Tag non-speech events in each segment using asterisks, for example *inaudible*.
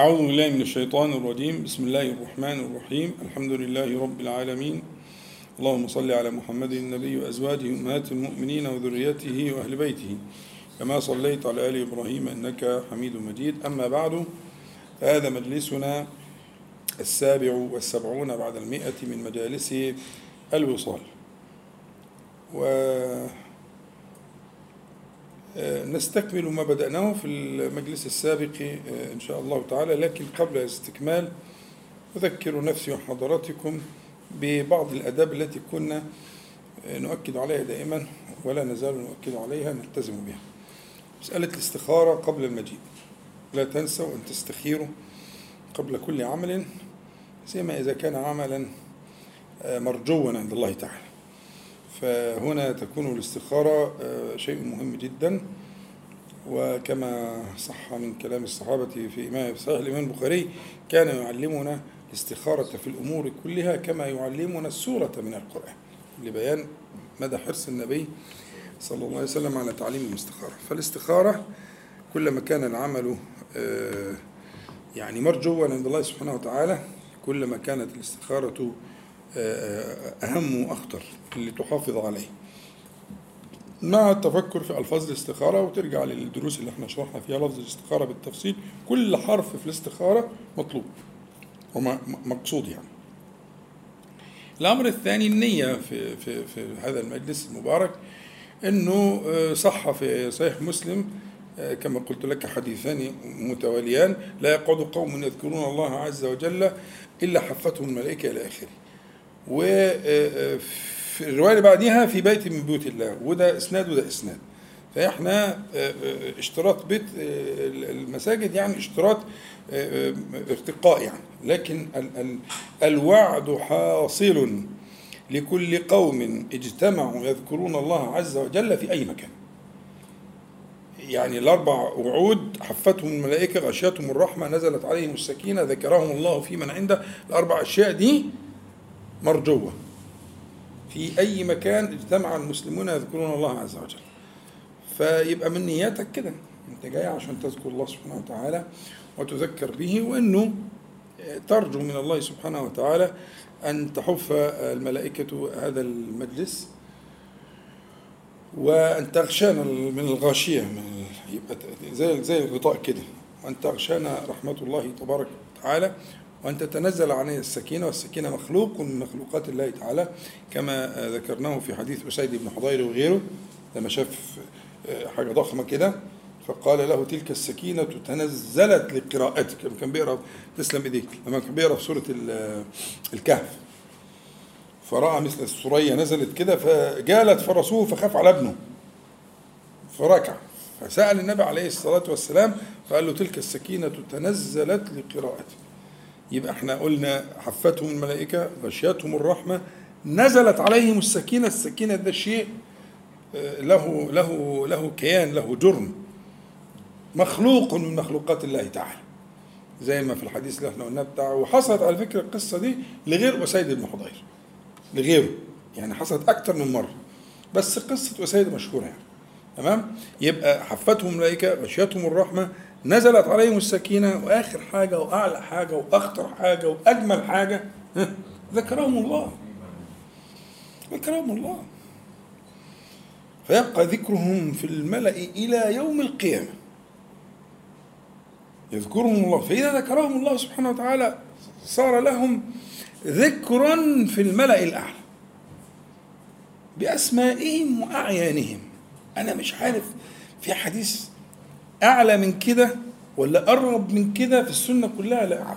أعوذ بالله من الشيطان الرجيم. بسم الله الرحمن الرحيم. الحمد لله رب العالمين. اللهم صل على محمد النبي وأزواجه أمهات المؤمنين وذريته وأهل بيته. كما صليت على آل إبراهيم إنك حميد مجيد. أما بعد فهذا مجلسنا السابع والسبعون بعد المئة من مجالس الوصال. و نستكمل ما بدأناه في المجلس السابق إن شاء الله تعالى. لكن قبل الاستكمال أذكر نفسي وحضراتكم ببعض الآداب التي كنا نؤكد عليها دائما ولا نزال نؤكد عليها نلتزم بها. مسألة الاستخارة قبل المجيء. لا تنسوا أن تستخيروا قبل كل عمل سيما إذا كان عملا مرجوا عند الله تعالى. فهنا تكون الاستخارة شيء مهم جدا. وكما صح من كلام الصحابة في إمام صحيح الإمام البخاري كان يعلمنا الاستخارة في الأمور كلها كما يعلمنا السورة من القرآن. لبيان مدى حرص النبي صلى الله عليه وسلم على تعليم الاستخارة. فالاستخارة كلما كان العمل يعني مرجوا عند الله سبحانه وتعالى كلما كانت الاستخارة أهم وأخطر اللي تحافظ عليه. مع التفكر في ألفاظ الاستخارة وترجع للدروس اللي إحنا شرحنا فيها لفظ الاستخارة بالتفصيل كل حرف في الاستخارة مطلوب ومقصود يعني. الأمر الثاني النية في, في, في هذا المجلس المبارك أنه صح في صحيح مسلم كما قلت لك حديثان متواليان لا يقعد قوم يذكرون الله عز وجل إلا حفتهم الملائكة إلى آخره. وفي الرواية اللي بعديها في بيت من بيوت الله وده إسناد وده إسناد. فإحنا اشتراط بيت المساجد يعني اشتراط ارتقاء يعني. لكن الوعد حاصل لكل قوم اجتمعوا يذكرون الله عز وجل في أي مكان. يعني الأربع وعود حفتهم الملائكة غشيتهم الرحمة نزلت عليهم السكينة ذكرهم الله في من عنده. الأربع أشياء دي مرجوة. في أي مكان اجتمع المسلمون يذكرون الله عز وجل. فيبقى من نياتك كده. أنت جاي عشان تذكر الله سبحانه وتعالى وتذكر به وأنه ترجو من الله سبحانه وتعالى أن تحف الملائكة هذا المجلس وأن تغشانا من الغاشية من يبقى زي زي الغطاء كده. وأن تغشانا رحمة الله تبارك وتعالى وأن تتنزل علينا السكينة والسكينة مخلوق من مخلوقات الله تعالى كما ذكرناه في حديث أسيد بن حضير وغيره لما شاف حاجة ضخمة كده فقال له تلك السكينة تنزلت لقراءتك. لما كان بيقرأ تسلم إيديك لما كان بيقرأ في سورة الكهف فرأى مثل الثريا نزلت كده فجالت فرسوه فخاف على ابنه فركع فسأل النبي عليه الصلاة والسلام فقال له تلك السكينة تنزلت لقراءتك. يبقى إحنا قلنا حفتهم الملائكة غشيتهم الرحمة نزلت عليهم السكينة السكينة ده شيء له له له كيان له جرم. مخلوق من مخلوقات الله تعالى. زي ما في الحديث اللي إحنا قلناه بتاعه وحصلت على فكرة القصة دي لغير أسيد بن حضير. لغيره. يعني حصلت أكتر من مرة. بس قصة أسيد مشهورة يعني. تمام؟ يبقى حفتهم الملائكة غشيتهم الرحمة نزلت عليهم السكينة وآخر حاجة وأعلى حاجة وأخطر حاجة وأجمل حاجة ذكرهم الله. ذكرهم الله. فيبقى ذكرهم في الملأ إلى يوم القيامة. يذكرهم الله. فإذا ذكرهم الله سبحانه وتعالى صار لهم ذكرا في الملأ الأعلى. بأسمائهم وأعيانهم. أنا مش عارف في حديث أعلى من كده ولا أقرب من كده في السنة كلها؟ لا. أعلم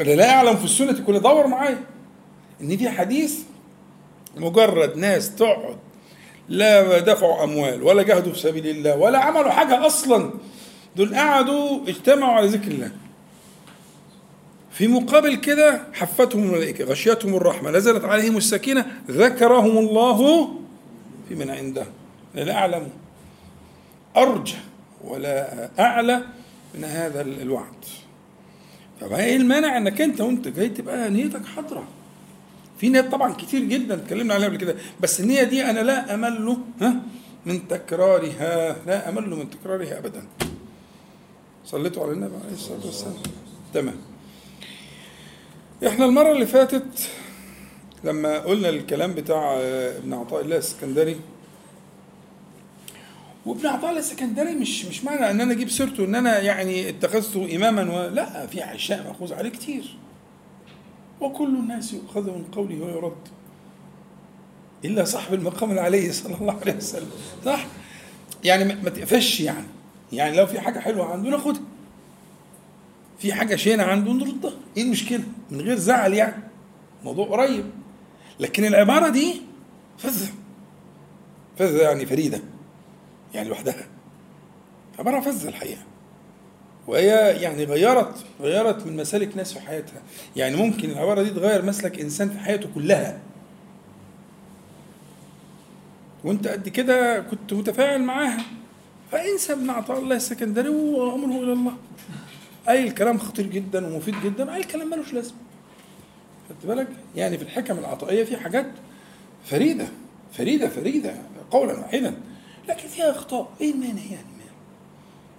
ولا لا أعلم في السنة كلها؟ دور معايا. إن في حديث مجرد ناس تقعد لا دفعوا أموال ولا جاهدوا في سبيل الله ولا عملوا حاجة أصلا دول قعدوا اجتمعوا على ذكر الله. في مقابل كده حفتهم الملائكة غشيتهم الرحمة نزلت عليهم السكينة ذكرهم الله في من عنده لا أعلم. أرجى ولا أعلى من هذا الوعد. طب إيه المانع إنك أنت وأنت جاي تبقى نيتك حاضرة؟ في نيات طبعا كتير جدا اتكلمنا عليها قبل كده بس النية دي أنا لا امل ها من تكرارها لا امل من تكرارها ابدا. صليتوا على النبي عليه الصلاة والسلام. تمام. إحنا المرة اللي فاتت لما قلنا الكلام بتاع ابن عطاء الله السكندري وابن عطاء السكندري مش مش معنى إن أنا أجيب سيرته إن أنا يعني اتخذته إماما و... لا في اشياء مأخوذ عليه كتير. وكل الناس يؤخذ من قوله ويرد. إلا صاحب المقام العلي صلى الله عليه وسلم. صح؟ يعني ما تقفش يعني. يعني لو في حاجة حلوة عنده ناخدها. في حاجة شينة عنده نردها. إيه المشكلة؟ من غير زعل يعني. موضوع قريب. لكن العبارة دي فذة. فذة يعني فريدة. يعني لوحدها. عباره فذه الحقيقة. وهي يعني غيرت غيرت من مسالك ناس في حياتها. يعني ممكن العبارة دي تغير مسلك إنسان في حياته كلها. وأنت قد كده كنت متفاعل معاها. فانسى ابن عطاء الله السكندري وامره إلى الله. أي الكلام خطير جدا ومفيد جدا أي الكلام ملوش لازمة. خدت بالك؟ يعني في الحكم العطائية في حاجات فريدة فريدة فريدة قولا واحدا. لكن فيها اخطاء إيه المانع يعني؟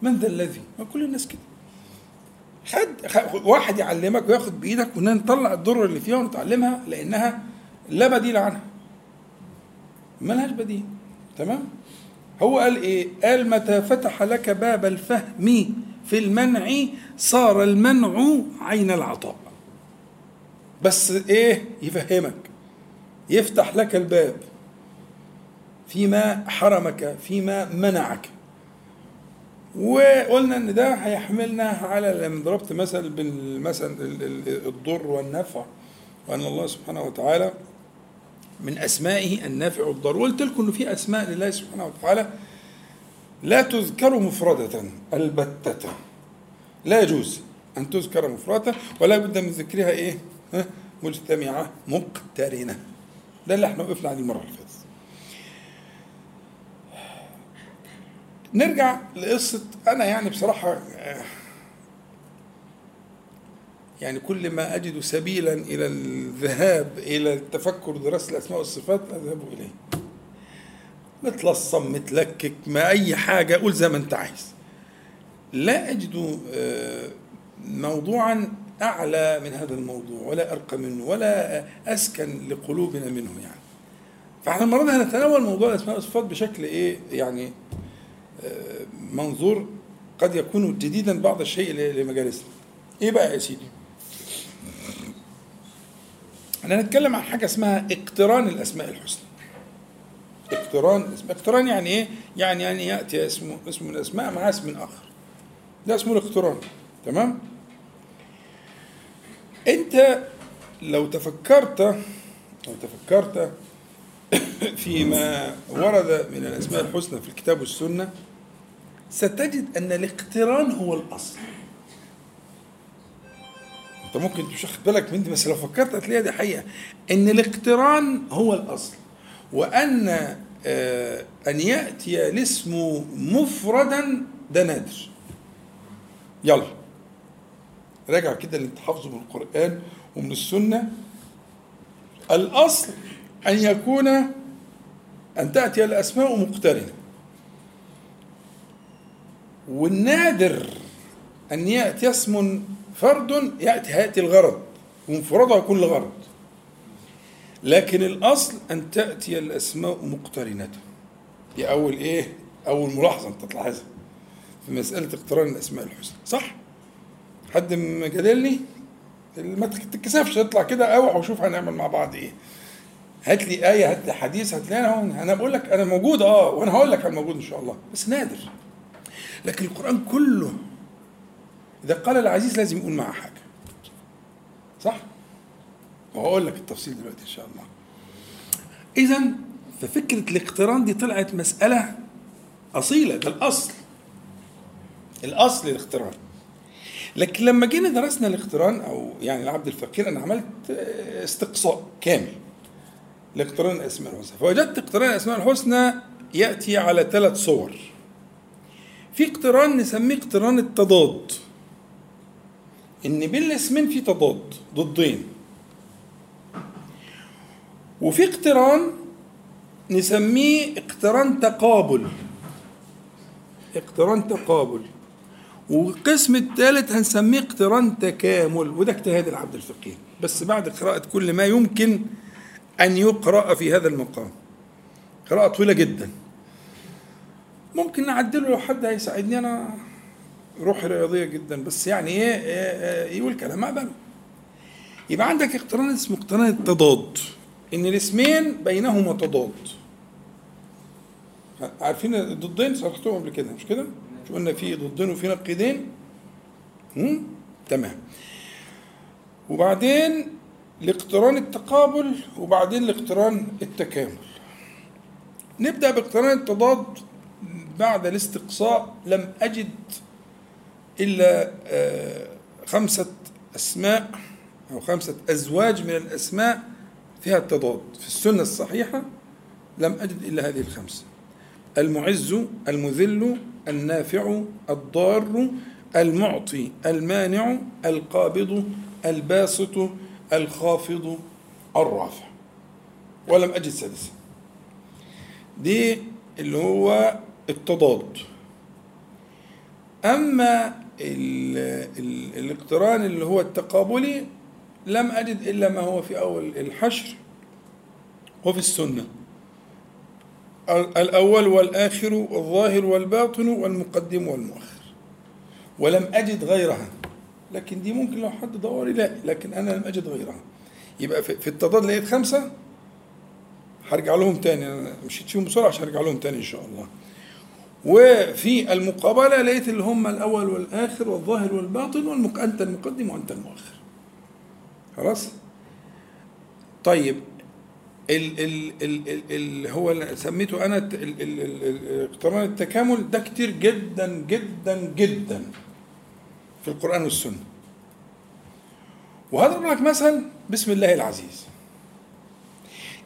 من ذا الذي؟ ما كل الناس كده. خد, واحد يعلمك وياخد بإيدك ونطلع الضر اللي فيها ونتعلمها لأنها لا بديل عنها. ملهاش بديل. تمام؟ هو قال إيه؟ قال متى فتح لك باب الفهم في المنع صار المنع عين العطاء. بس إيه؟ يفهمك. يفتح لك الباب. فيما حرمك فيما منعك. وقلنا إن ده هيحملنا على لما ضربت مثل بالمثل الضر والنفع وأن الله سبحانه وتعالى من أسمائه النافع والضر. وقلت لكم إنه في أسماء لله سبحانه وتعالى لا تذكر مفردة البتة. لا يجوز أن تذكر مفردة ولا بد من ذكرها إيه؟ مجتمعة مقترنة. ده اللي إحنا وقفنا عليه المرة اللي فاتت. نرجع لقصة أنا يعني بصراحة يعني كل ما أجد سبيلا إلى الذهاب إلى التفكر دراسة الأسماء والصفات أذهب إليه. متلصم متلكك ما أي حاجة قول زي ما أنت عايز. لا أجد موضوعا أعلى من هذا الموضوع ولا أرقى منه ولا أسكن لقلوبنا منه يعني. فإحنا المرة دي هنتناول موضوع الأسماء والصفات بشكل إيه يعني منظور قد يكون جديدا بعض الشيء لمجالسنا إيه بقى يا سيدي؟ إحنا هنتكلم عن حاجة اسمها اقتران الأسماء الحسنى. اقتران اسم اقتران يعني إيه؟ يعني يعني يأتي اسم اسم من الأسماء مع اسم آخر. ده اسمه الاقتران. تمام؟ أنت لو تفكرت لو تفكرت *coughs* فيما ورد من الأسماء الحسنى في الكتاب والسنة ستجد أن الاقتران هو الأصل. أنت ممكن مش واخد بالك من دي بس لو فكرت هتلاقيها دي حقيقة. إن الاقتران هو الأصل. وأن آه أن يأتي الاسم مفردا ده نادر. يلا. راجع كده اللي أنت حافظه من القرآن ومن السنة. الأصل أن يكون أن تأتي الأسماء مقترنة. والنادر أن يأتي اسم فرد يأتي هيأتي الغرض وانفراده يكون لغرض لكن الأصل أن تأتي الأسماء مقترنة دي أول إيه؟ أول ملاحظة أنت تلاحظها في مسألة اقتران الأسماء الحسنى صح؟ حد مجادلني؟ ما تتكسفش تطلع كده أوعى وشوف هنعمل مع بعض إيه هات لي آية هات لي حديث هات لي أنا أنا بقول لك أنا موجود أه وأنا هقول لك أنا موجود إن شاء الله بس نادر لكن القرآن كله إذا قال العزيز لازم يقول معه حاجة. صح؟ وهقول لك التفصيل دلوقتي إن شاء الله. إذا ففكرة الاقتران دي طلعت مسألة أصيلة ده الأصل. الأصل الاقتران. لكن لما جينا درسنا الاقتران أو يعني العبد الفقير أنا عملت استقصاء كامل لاقتران الأسماء الحسنى. فوجدت اقتران الأسماء الحسنى يأتي على ثلاث صور. في اقتران نسميه اقتران التضاد. إن بين الاسمين في تضاد ضدين. وفي اقتران نسميه اقتران تقابل. اقتران تقابل. والقسم الثالث هنسميه اقتران تكامل. وده اجتهاد العبد الفقيه. بس بعد قراءة كل ما يمكن أن يقرأ في هذا المقام. قراءة طويلة جدا. ممكن نعدله لو حد هيساعدني. أنا روحي رياضية جدا بس يعني إيه, إيه, إيه يقول كلام أقبله يبقى عندك اقتران اسمه اقتران التضاد إن الاسمين بينهما تضاد. عارفين الضدين؟ شرحتهم قبل كده مش كده؟ مش قلنا في ضدين وفي نقيضين؟ تمام. وبعدين لاقتران التقابل وبعدين لاقتران التكامل. نبدأ باقتران التضاد بعد الاستقصاء لم أجد إلا آه، خمسة أسماء أو خمسة أزواج من الأسماء فيها التضاد. في السنة الصحيحة لم أجد إلا هذه الخمسة. المعز المذل النافع الضار المعطي المانع القابض الباسط الخافض الرافع. ولم أجد سادسا دي اللي هو التضاد أما ال ال الاقتران اللي هو التقابلي لم أجد إلا ما هو في أول الحشر وفي السنة. الأول والآخر والظاهر والباطن والمقدم والمؤخر. ولم أجد غيرها. لكن دي ممكن لو حد دور لا. لكن أنا لم أجد غيرها. يبقى في التضاد لقيت خمسة هرجع لهم تاني. أنا مشيت فيهم بسرعة عشان هرجع لهم تاني إن شاء الله. وفي المقابلة لقيت اللي هم الأول والآخر والظاهر والباطن والمق... أنت المقدم وأنت المؤخر. خلاص؟ طيب ال ال ال ال هو اللي سميته أنا اقتران التكامل ده كتير جدا جدا جدا في القرآن والسنة. وهضرب لك مثل بسم الله العزيز.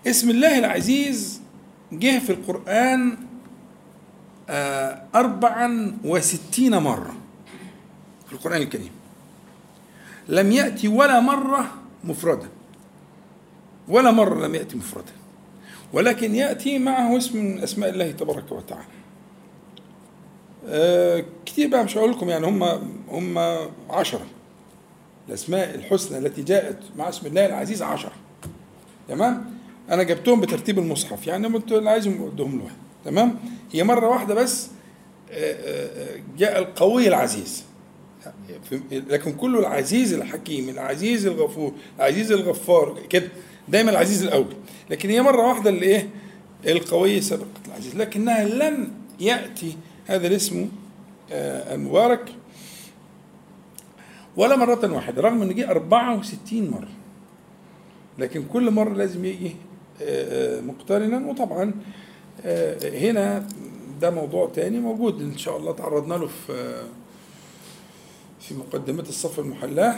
اسم الله العزيز جه في القرآن آه، أربعا وستين مرة في القرآن الكريم. لم يأتي ولا مرة مفردا. ولا مرة لم يأتي مفردا. ولكن يأتي معه اسم من أسماء الله تبارك وتعالى. آه كتير بقى مش هقول لكم يعني هم هم عشرة. الأسماء الحسنى التي جاءت مع اسم الله العزيز عشرة. تمام؟ أنا جبتهم بترتيب المصحف. يعني اللي عايزهم ادهم له. تمام؟ هي مرة واحدة بس آه، آه، جاء القوي العزيز. لكن كله العزيز الحكيم العزيز الغفور العزيز الغفار كده. دايما العزيز الأول. لكن هي مرة واحدة اللي إيه؟ القوي سبقت العزيز. لكنها لم يأتي هذا الاسم آه، المبارك ولا مرة واحدة رغم ان جه 64 مرة. لكن كل مرة لازم يجي آه، آه، مقترنا. وطبعا هنا ده موضوع تاني موجود إن شاء الله تعرضنا له في في مقدمة الصف المحلاة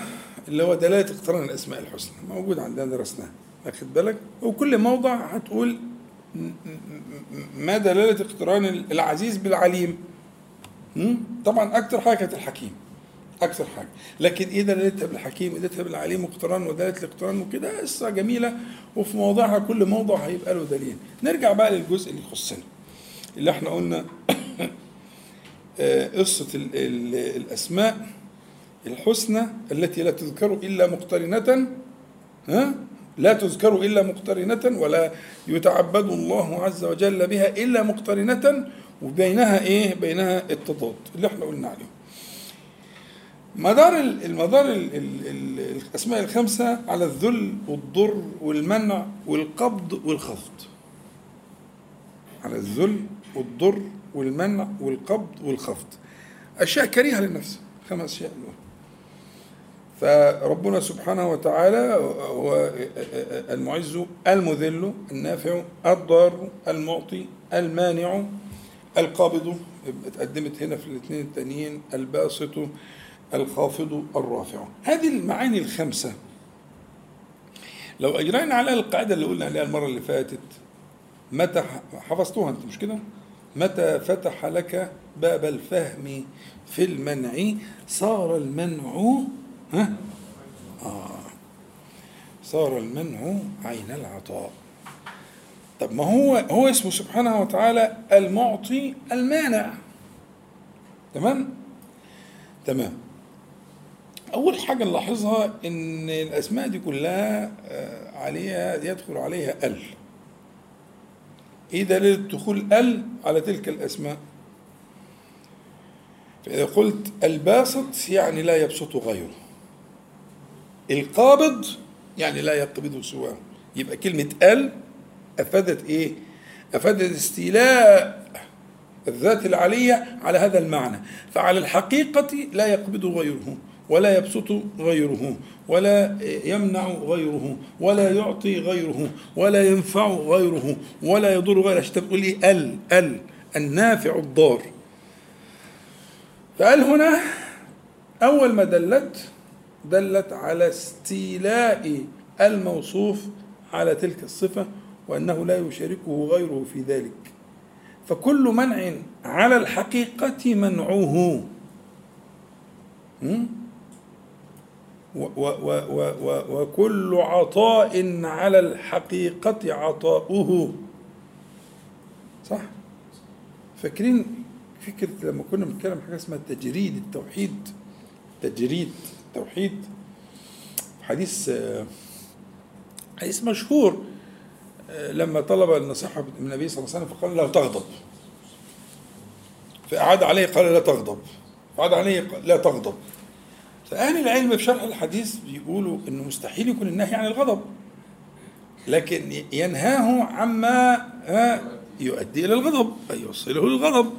اللي هو دلالة اقتران الأسماء الحسنى. موجود عندنا درسناه واخد بالك؟ وكل موضع هتقول ما دلالة اقتران العزيز بالعليم. طبعا أكثر حاجة كانت الحكيم. أكثر حاجة. لكن إيه دلالتها بالحكيم دلالتها بالعليم واقتران ودلالة الاقتران وكده قصة جميلة. وفي مواضعها كل موضع هيبقى له دليل. نرجع بقى للجزء اللي يخصنا. اللي إحنا قلنا *coughs* آه، قصة الأسماء الحسنى التي لا تذكر إلا مقترنة ها؟ لا تذكر إلا مقترنة ولا يتعبد الله عز وجل بها إلا مقترنة وبينها إيه؟ بينها التضاد اللي إحنا قلنا عليه. مدار المدار الأسماء الخمسة على الذل والضر والمنع والقبض والخفض. على الذل والضر والمنع والقبض والخفض. أشياء كريهة للنفس خمس أشياء دول. فربنا سبحانه وتعالى هو المعز المذل النافع الضار المعطي المانع القابض اتقدمت هنا في الاثنين التانيين الباسط الخافض الرافع. هذه المعاني الخمسة. لو أجرينا على القاعدة اللي قلنا عليها المرة اللي فاتت متى حفظتوها أنت مش كده؟ متى فتح لك باب الفهم في المنع صار المنع ها؟ آه. صار المنع عين العطاء. طب ما هو هو اسمه سبحانه وتعالى المعطي المانع. تمام؟ تمام. أول حاجة نلاحظها إن الأسماء دي كلها آه، عليها يدخل عليها ال. إيه دليل دخول ال على تلك الأسماء؟ فإذا قلت الباسط يعني لا يبسط غيره. القابض يعني لا يقبض سواه. يبقى كلمة ال أفادت إيه؟ أفادت استيلاء الذات العلية على هذا المعنى. فعلى الحقيقة لا يقبض غيره. ولا يبسط غيره ولا يمنع غيره ولا يعطي غيره ولا ينفع غيره ولا يضر غيره. عشان تقول ال ال النافع الضار. فقال هنا أول ما دلت دلت على استيلاء الموصوف على تلك الصفة وأنه لا يشاركه غيره في ذلك. فكل منع على الحقيقة منعه وكل عطاء على الحقيقة عطاؤه. صح؟ فاكرين فكرة لما كنا بنتكلم حاجة اسمها تجريد التوحيد؟ تجريد التوحيد. حديث حديث مشهور لما طلب النصيحة من النبي صلى الله عليه وسلم فقال لا تغضب. فأعاد عليه قال لا تغضب. فأعاد عليه لا تغضب. فأهل العلم في شرح الحديث بيقولوا إنه مستحيل يكون النهي عن الغضب لكن ينهاه عما يؤدي إلى الغضب أي يوصله للغضب.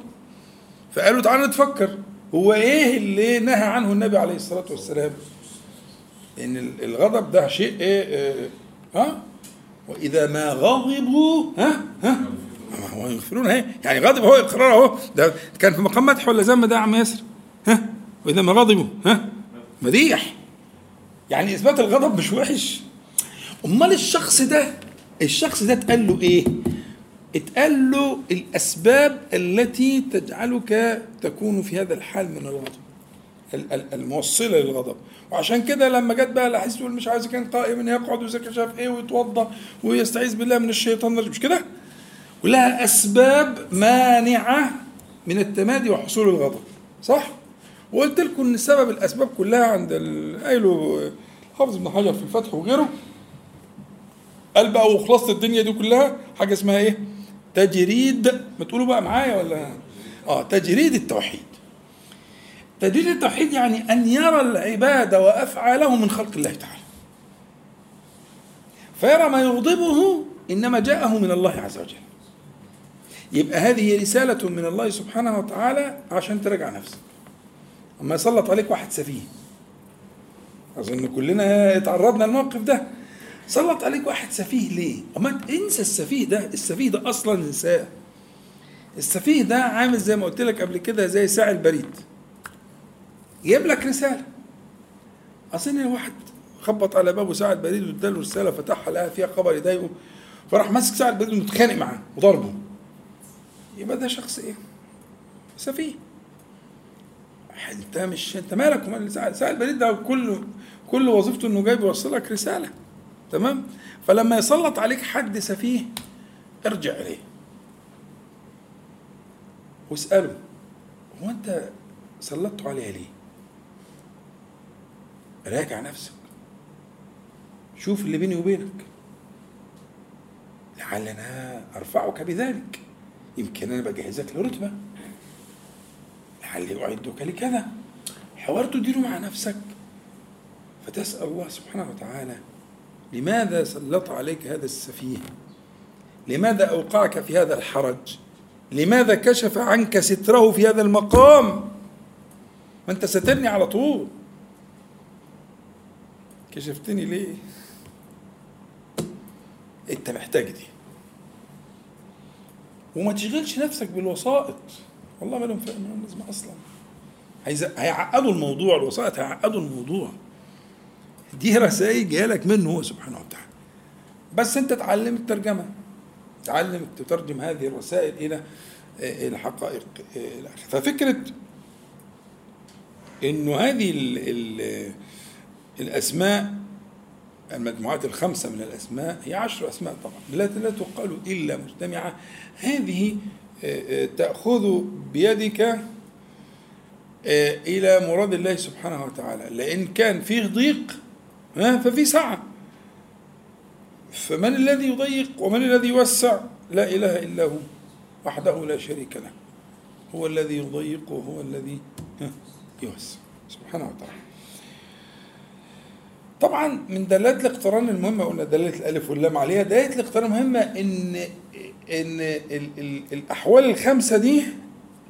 فقالوا تعالوا نتفكر هو إيه اللي نهى عنه النبي عليه الصلاة والسلام؟ إن الغضب ده شيء إيه, إيه ها؟ وإذا ما غضبوا ها؟ ها؟ هو يغفرون اهي يعني غضب هو إقرار اهو ده كان في مقام مدح ولا ذم ده يا عم ياسر؟ ها؟ وإذا ما غضبوا ها؟ مديح. يعني إثبات الغضب مش وحش. أمال الشخص ده الشخص ده اتقال له إيه؟ اتقال له الأسباب التي تجعلك تكون في هذا الحال من الغضب الموصلة للغضب. وعشان كده لما جت بقى الاحاديث تقول مش عايز كان قائما يقعد ويذاكر مش عارف إيه ويتوضا ويستعيذ بالله من الشيطان مش كده؟ ولها أسباب مانعة من التمادي وحصول الغضب. صح؟ وقلت لكم إن سبب الأسباب كلها عند قايله حافظ ابن حجر في الفتح وغيره. قال بقى وخلاصه الدنيا دي كلها حاجة اسمها إيه؟ تجريد. ما تقولوا بقى معايا ولا؟ آه تجريد التوحيد. تجريد التوحيد يعني أن يرى العباد وأفعاله من خلق الله تعالى. فيرى ما يغضبه إنما جاءه من الله عز وجل. يبقى هذه رسالة من الله سبحانه وتعالى عشان تراجع نفسك. أما يسلط عليك واحد سفيه. أظن كلنا اتعرضنا للموقف ده. سلط عليك واحد سفيه ليه؟ أما انسى السفيه ده. السفيه ده أصلا انساه السفيه ده عامل زي ما قلت لك قبل كده زي ساعي البريد. يجيب لك رسالة. اصل واحد خبط على بابه ساعة بريد واداله رسالة فتحها لقى فيها خبر يضايقه فراح ماسك ساعة بريد ومتخانق معاه وضربه. يبقى ده شخص إيه؟ سفيه. انت مش انت مالك؟ ساعة البريد ده كل كل وظيفته إنه جاي بيوصلك رسالة. تمام؟ فلما يسلط عليك حد سفيه ارجع إليه. واسأله هو أنت سلطته عليها ليه؟ راجع نفسك. شوف اللي بيني وبينك. لعلنا أرفعك بذلك. يمكن أنا بجهزك لرتبة. لعلي اعدك لكذا. حوار تديره مع نفسك فتسأل الله سبحانه وتعالى لماذا سلط عليك هذا السفيه؟ لماذا أوقعك في هذا الحرج؟ لماذا كشف عنك ستره في هذا المقام؟ ما أنت سترني على طول. كشفتني ليه؟ أنت محتاج دي. وما تشغلش نفسك بالوسائط. والله ما لهم لهم لازمة أصلا. هيعقدوا الموضوع الوسائط هيعقدوا الموضوع. دي رسائل جاية لك منه هو سبحانه وتعالى. بس أنت تعلم الترجمة. تعلم تترجم هذه الرسائل إلى إلى حقائق ففكرة إنه هذه ال ال الأسماء المجموعات الخمسة من الأسماء هي عشر أسماء طبعا. لا تقال إلا مجتمعة. هذه تأخذ بيدك آه، إلى مراد الله سبحانه وتعالى. لأن كان فيه ضيق ففي سعة. فمن الذي يضيق ومن الذي يوسع؟ لا إله إلا هو وحده لا شريك له. هو الذي يضيق وهو الذي يوسع. سبحانه وتعالى. طبعا من دلالات الاقتران المهمة قلنا دلالة الألف واللام عليها. دلالة الاقتران المهمة إن إن ال ال الأحوال الخمسة دي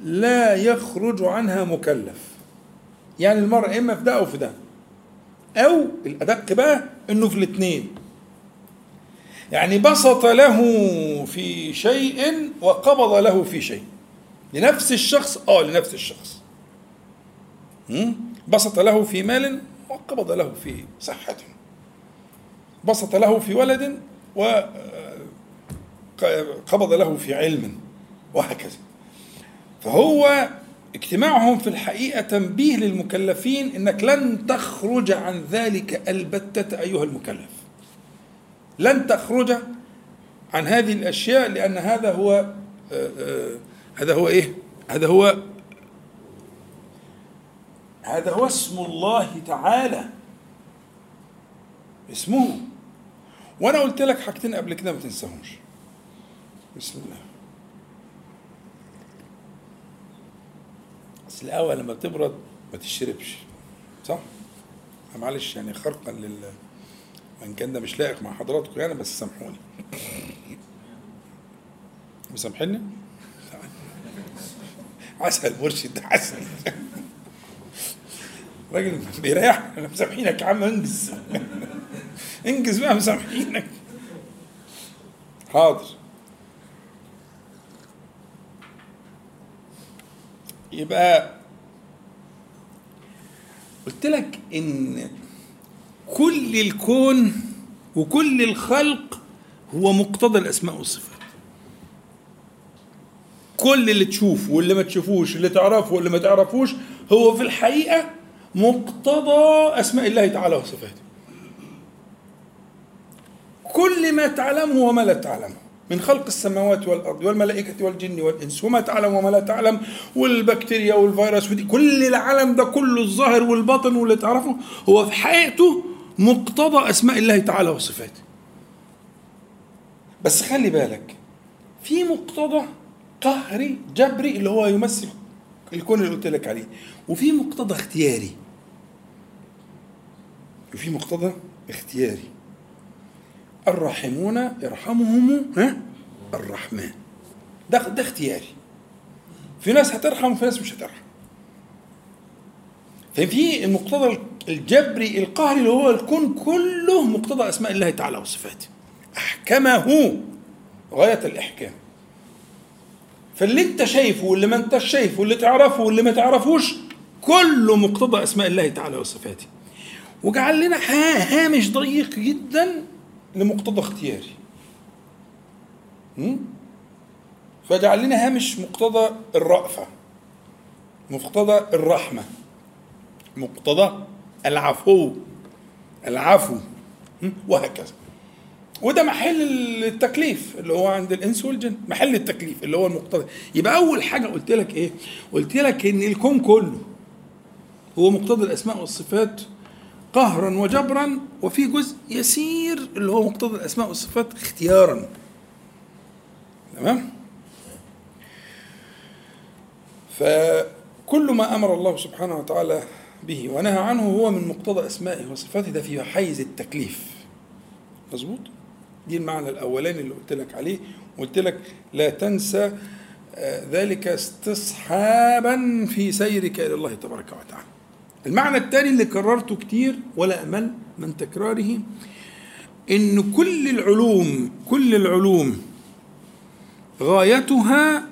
لا يخرج عنها مكلف. يعني المرء إما في ده أو في ده. أو الأدق بقى إنه في الاثنين يعني بسط له في شيء وقبض له في شيء. لنفس الشخص آه لنفس الشخص. بسط له في مال وقبض له في صحة. بسط له في ولد وقبض له في علم وهكذا. فهو اجتماعهم في الحقيقة تنبيه للمكلفين إنك لن تخرج عن ذلك البتة أيها المكلف. لن تخرج عن هذه الأشياء لأن هذا هو آه، آه، هذا هو إيه؟ هذا هو هذا هو اسم الله تعالى. اسمه. وأنا قلت لك حاجتين قبل كده ما تنساهمش. بسم الله. بس الأول لما تبرد ما تشربش صح؟ معلش يعني خرقا لل وان كان ده مش لائق مع حضراتكم يعني بس سامحوني. مسامحيني؟ عسل مرشد عسل. راجل بيريح إحنا مسامحينك يا عم انجز. انجز بقى مسامحينك. حاضر. يبقى قلت لك إن كل الكون وكل الخلق هو مقتضى الأسماء والصفات. كل اللي تشوفه واللي ما تشوفوش اللي تعرفه واللي ما تعرفوش هو في الحقيقة مقتضى أسماء الله تعالى وصفاته. كل ما تعلمه وما لا تعلمه. من خلق السماوات والأرض والملائكة والجن والإنس وما تعلم وما لا تعلم والبكتيريا والفيروس ودي كل العالم ده كله الظاهر والباطن واللي تعرفه هو في حقيقته مقتضى أسماء الله تعالى وصفاته. بس خلي بالك في مقتضى قهري جبري اللي هو يمثل الكون اللي قلت لك عليه وفي مقتضى اختياري. وفي مقتضى اختياري. الراحمون يرحمهم ها؟ الرحمن. ده ده اختياري. في ناس هترحم وفي ناس مش هترحم. ففي المقتضى الجبري القهري اللي هو الكون كله مقتضى أسماء الله تعالى وصفاته. أحكمه غاية الإحكام. فاللي أنت شايفه واللي ما أنتش شايفه واللي تعرفه واللي ما تعرفوش كله مقتضى أسماء الله تعالى وصفاته. وجعل لنا هامش ضيق جدا لمقتضى اختياري. فجعل لنا هامش مقتضى الرأفة مقتضى الرحمة مقتضى العفو العفو وهكذا. وده محل التكليف اللي هو عند الإنس والجن محل التكليف اللي هو المقتضى. يبقى أول حاجة قلت لك إيه؟ قلت لك إن الكون كله هو مقتضى الأسماء والصفات قهرا وجبرا وفي جزء يسير اللي هو مقتضى الأسماء والصفات اختيارا. تمام؟ فكل ما أمر الله سبحانه وتعالى به ونهى عنه هو من مقتضى أسمائه وصفاته ده في حيز التكليف. مظبوط؟ دي المعنى الأولاني اللي قلت لك عليه قلت لك لا تنسى آه، ذلك استصحابا في سيرك إلى الله تبارك وتعالى. المعنى الثاني اللي كررته كتير ولا أمل من تكراره إن كل العلوم كل العلوم غايتها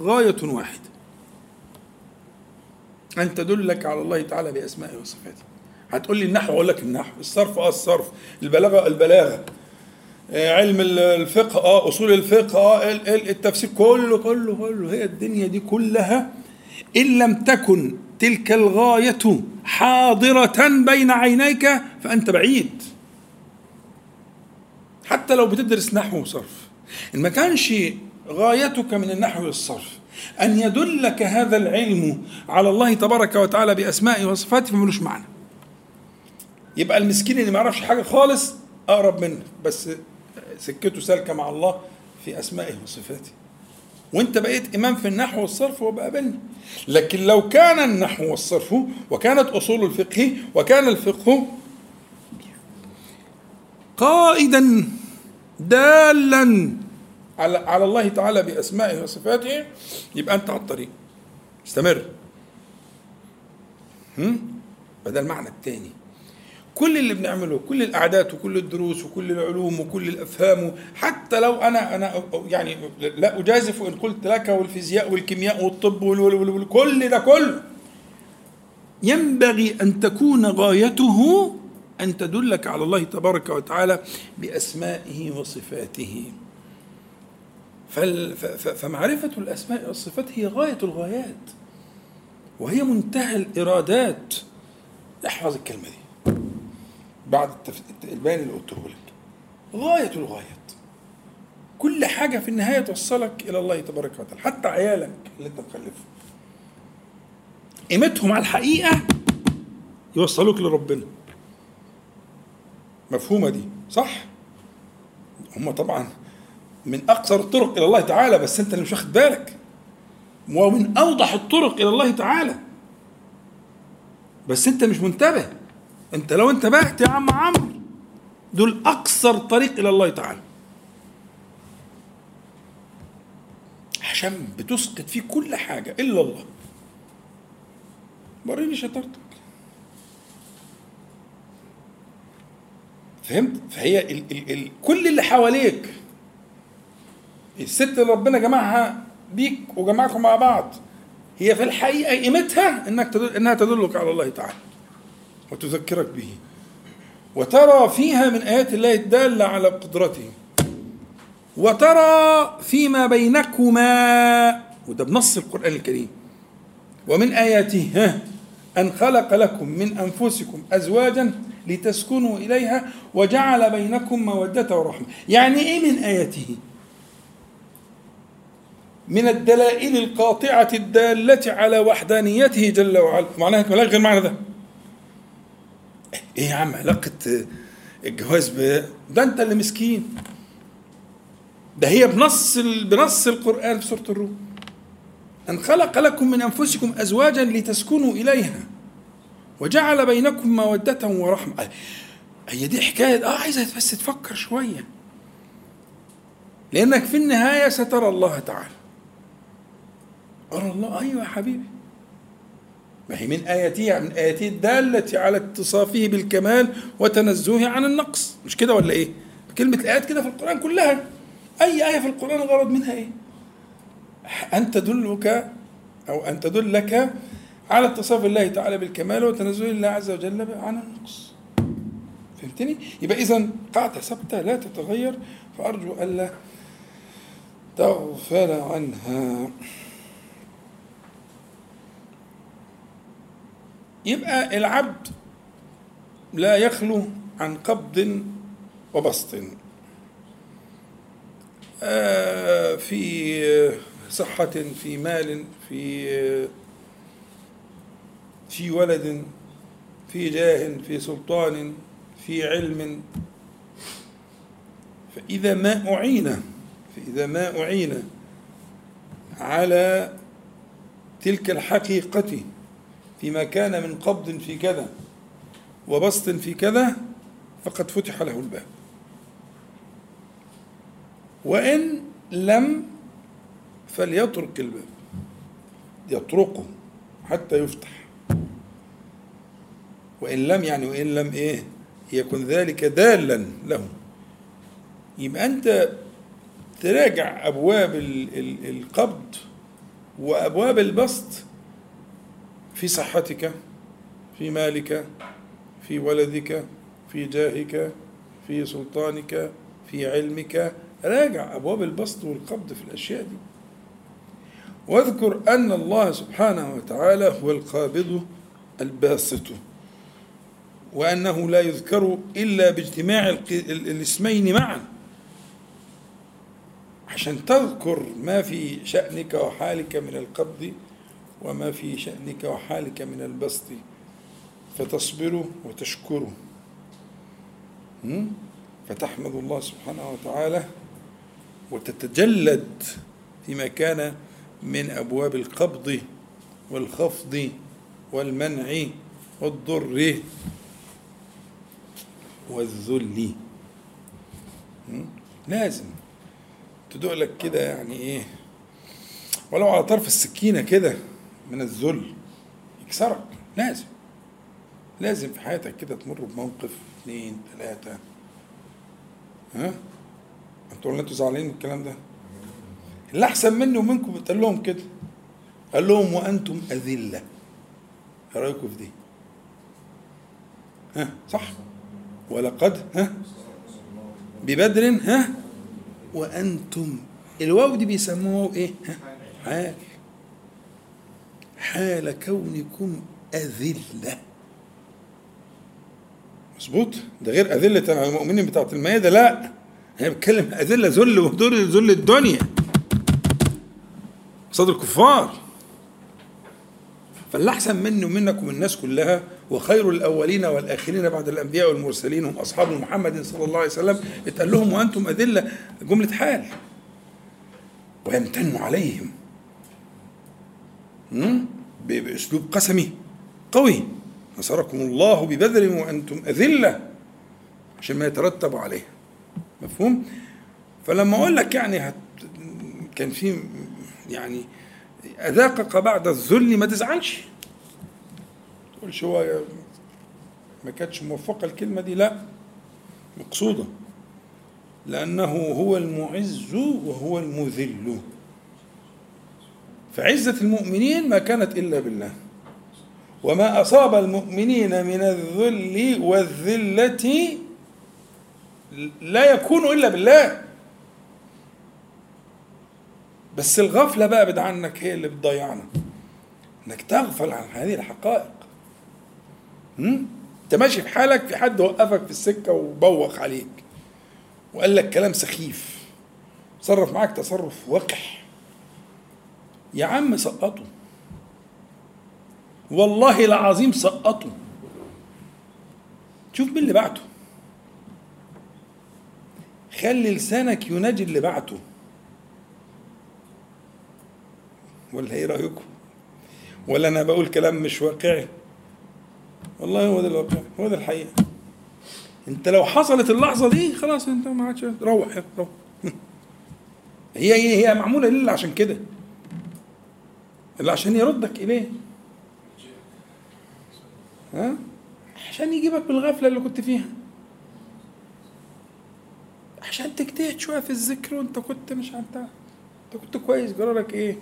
غاية واحدة. أن تدلك على الله تعالى بأسمائه وصفاته. هتقول لي النحو أقول لك النحو. الصرف أه الصرف. البلاغة البلاغة. آه، علم الفقه آه أصول الفقه آه التفسير. كله كله كله. هي الدنيا دي كلها إن لم تكن تلك الغاية حاضرة بين عينيك فأنت بعيد. حتى لو بتدرس نحو وصرف إن ما كانش غايتك من النحو والصرف أن يدلك هذا العلم على الله تبارك وتعالى بأسمائه وصفاته فملوش معنى. يبقى المسكين اللي ما يعرفش حاجة خالص أقرب منك بس سكته سالكة مع الله في أسمائه وصفاته. وانت بقيت إمام في النحو والصرف وبقابلني لكن لو كان النحو والصرف وكانت أصول الفقه وكان الفقه قائدا دالا على على الله تعالى بأسمائه وصفاته يبقى أنت على الطريق. استمر. فده المعنى الثاني كل اللي بنعمله كل الأعداد وكل الدروس وكل العلوم وكل الأفهام حتى لو أنا أنا يعني لا أجازف إن قلت لك والفيزياء والكيمياء والطب وكل ده كله. ينبغي أن تكون غايته أن تدلك على الله تبارك وتعالى بأسمائه وصفاته. فمعرفة الأسماء والصفات هي غاية الغايات وهي منتهى الإرادات. احفظ الكلمة دي. بعد البيان اللي قلته لك. غاية الغايات كل حاجة في النهاية توصلك إلى الله تبارك وتعالى حتى عيالك اللي أنت مخلفهم. قيمتهم على الحقيقة يوصلوك لربنا. مفهومة دي صح؟ هم طبعا من أقصر الطرق إلى الله تعالى بس أنت اللي مش واخد بالك. ومن أوضح الطرق إلى الله تعالى. بس أنت مش منتبه. انت لو انتبهت يا عم عمرو دول أقصر طريق إلى الله تعالى. عشان بتسقط فيه كل حاجة إلا الله. وريني شطارتك. فهمت؟ فهي ال ال ال كل اللي حواليك. الست اللي ربنا جمعها بيك وجمعكم مع بعض هي في الحقيقة قيمتها إنك تدل إنها تدلك على الله تعالى. وتذكرك به. وترى فيها من آيات الله الدالة على قدرته. وترى فيما بينكما وده بنص القرآن الكريم. ومن آياته أن خلق لكم من أنفسكم أزواجا لتسكنوا إليها وجعل بينكم مودة ورحمة. يعني إيه من آياته؟ من الدلائل القاطعة الدالة على وحدانيته جل وعلا. معناها غير معنى ده. إيه يا عم علاقة الجواز ب ده أنت اللي مسكين. ده هي بنص بنص القرآن في سورة الروم. أن خلق لكم من أنفسكم أزواجا لتسكنوا إليها وجعل بينكم مودة ورحمة. هي دي حكاية آه عايزة بس تفكر شوية. لأنك في النهاية سترى الله تعالى. أرى الله أيوة يا حبيبي. ما هي من آياته من آياته الدالة على اتصافه بالكمال وتنزهه عن النقص مش كده ولا إيه؟ كلمة الآيات كده في القرآن كلها أي آية في القرآن الغرض منها إيه؟ أن تدلك أو أن تدلك على اتصاف الله تعالى بالكمال وتنزه الله عز وجل عن النقص فهمتني؟ يبقى إذا قاعدة ثابتة لا تتغير فأرجو ألا تغفل عنها يبقى العبد لا يخلو عن قبض وبسط. آه، في صحة في مال في في ولد في جاه في سلطان في علم. فإذا ما أعين فإذا ما أعين على تلك الحقيقة فيما كان من قبض في كذا وبسط في كذا فقد فتح له الباب. وإن لم فليطرق الباب. يطرقه حتى يفتح. وإن لم يعني وإن لم إيه يكن ذلك دالا له. يبقى أنت تراجع أبواب القبض وأبواب البسط في صحتك في مالك في ولدك في جاهك في سلطانك في علمك. راجع أبواب البسط والقبض في الأشياء دي. واذكر أن الله سبحانه وتعالى هو القابض الباسط وأنه لا يذكر إلا باجتماع الاسمين معا. عشان تذكر ما في شأنك وحالك من القبض وما في شأنك وحالك من البسط فتصبر وتشكر? فتحمد الله سبحانه وتعالى وتتجلد فيما كان من أبواب القبض والخفض والمنع والضر والذل? لازم. تدوق لك كده يعني إيه؟ ولو على طرف السكينة كده. من الذل. يكسرك. لازم. لازم في حياتك كده تمر بموقف اثنين ثلاثة ها؟ أنتوا أنتوا زعلانين من الكلام ده؟ اللي أحسن مني ومنكم قال لهم كده. قال لهم وأنتم أذلة. إيه رأيكم في دي؟ ها؟ صح؟ ولقد ها؟ ببدر ها؟ وأنتم الواو دي بيسموها إيه؟ ها؟ حال حال كونكم أذلة. مظبوط. ده غير أذلة المؤمنين بتاعت المائدة لا. هي بتكلم أذلة ذل ودول ذل الدنيا. قصاد الكفار. فاللي أحسن مني ومنك ومن الناس كلها وخير الأولين والآخرين بعد الأنبياء والمرسلين. هم أصحاب محمد صلى الله عليه وسلم. اتقال لهم وأنتم أذلة. جملة حال. ويمتن عليهم. بأسلوب قسمي قوي. نصركم الله ببدر وأنتم أذلة عشان ما يترتب عليه مفهوم؟ فلما أقول لك يعني هت كان في يعني أذاقك بعد الذل ما تزعلش. تقولش هو ما كانتش موفقة الكلمة دي لا. مقصودة. لأنه هو المعز وهو المذل. فعزة المؤمنين ما كانت إلا بالله. وما أصاب المؤمنين من الذل والذلة لا يكون إلا بالله. بس الغفلة بقى بد عنك هي اللي بتضيعنا. إنك تغفل عن هذه الحقائق. أنت ماشي في حالك في حد وقفك في السكة وبوخ عليك. وقال لك كلام سخيف. تصرف معاك تصرف وقح. يا عم سقطه. والله العظيم سقطه. شوف مين اللي بعته. خلي لسانك يناجي اللي بعته. ولا إيه رأيكم؟ ولا أنا بقول كلام مش واقعي؟ والله هو ده الواقع هو ده الحقيقة. أنت لو حصلت اللحظة دي خلاص أنت ما عادش روح روح. *laughs* هي هي هي معمولة ليه عشان كده؟ اللي عشان يردك إليه. ها؟ عشان يجيبك بالغفلة اللي كنت فيها. عشان تجتهد شوية في الذكر وانت كنت مش انت انت كنت كويس. جرالك إيه؟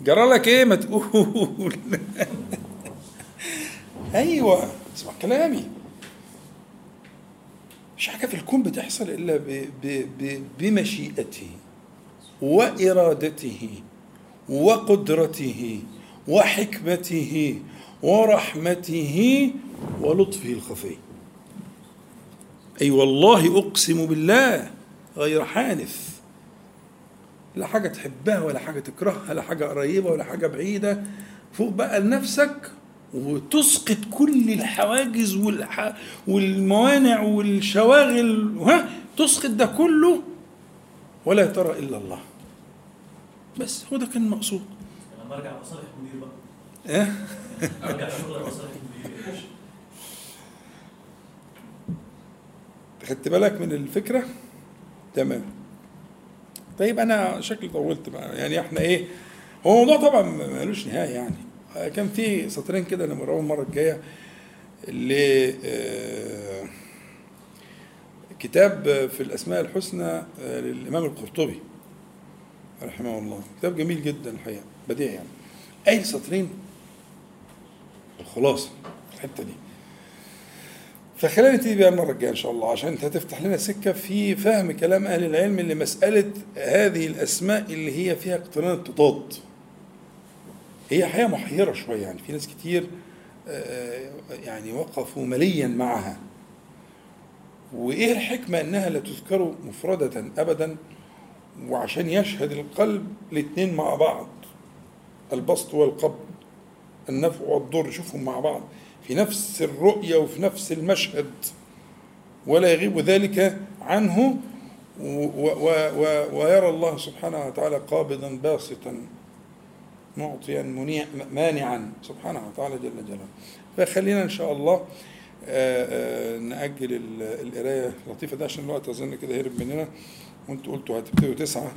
جرالك إيه؟ ما تقول. *laughs* أيوه اسمع كلامي. مش حاجة في الكون بتحصل إلا ب ب ب بمشيئته. وإرادته وقدرته وحكمته ورحمته ولطفه الخفي. أي والله أقسم بالله غير حانث. لا حاجة تحبها ولا حاجة تكرهها لا حاجة قريبة ولا حاجة بعيدة. فوق بقى لنفسك وتسقط كل الحواجز والح... والموانع والشواغل ها؟ تسقط ده كله ولا ترى إلا الله. بس هو ده كان المقصود لما ارجع مصالح المدير بقى. إيه؟ *laughs* ارجع شغل المدير. خدت بالك من الفكرة؟ تمام. طيب أنا شكلي طولت بقى. يعني إحنا إيه؟ هو الموضوع طبعا ملوش نهايه يعني. كان في سطرين كده نمرهم المرة الجاية ل آه، كتاب في الأسماء الحسنى آه، للإمام القرطبي. رحمه الله. كتاب جميل جدا الحقيقة بديع يعني. اي سطرين؟ الخلاصه الحتة دي. فخلينا نبتدي بيها المرة الجاية إن شاء الله عشان أنت هتفتح لنا سكة في فهم كلام أهل العلم لمسألة هذه الأسماء اللي هي فيها اقتران التضاد. هي حقيقة محيرة شوية يعني في ناس كتير آه، يعني وقفوا مليا معها. وإيه الحكمة إنها لا تذكر مفردة أبدا؟ وعشان يشهد القلب الاثنين مع بعض. البسط والقبض النفع والضر شوفهم مع بعض. في نفس الرؤية وفي نفس المشهد. ولا يغيب ذلك عنه. ويرى الله سبحانه وتعالى قابضا باسطا. معطيا منيع مانعا. سبحانه وتعالى جل جلاله. فخلينا إن شاء الله آه، آه، نأجل ال- القراية اللطيفة ده عشان الوقت أظن كده هرب مننا. وأنتوا قلتوا هتبتدوا تسعة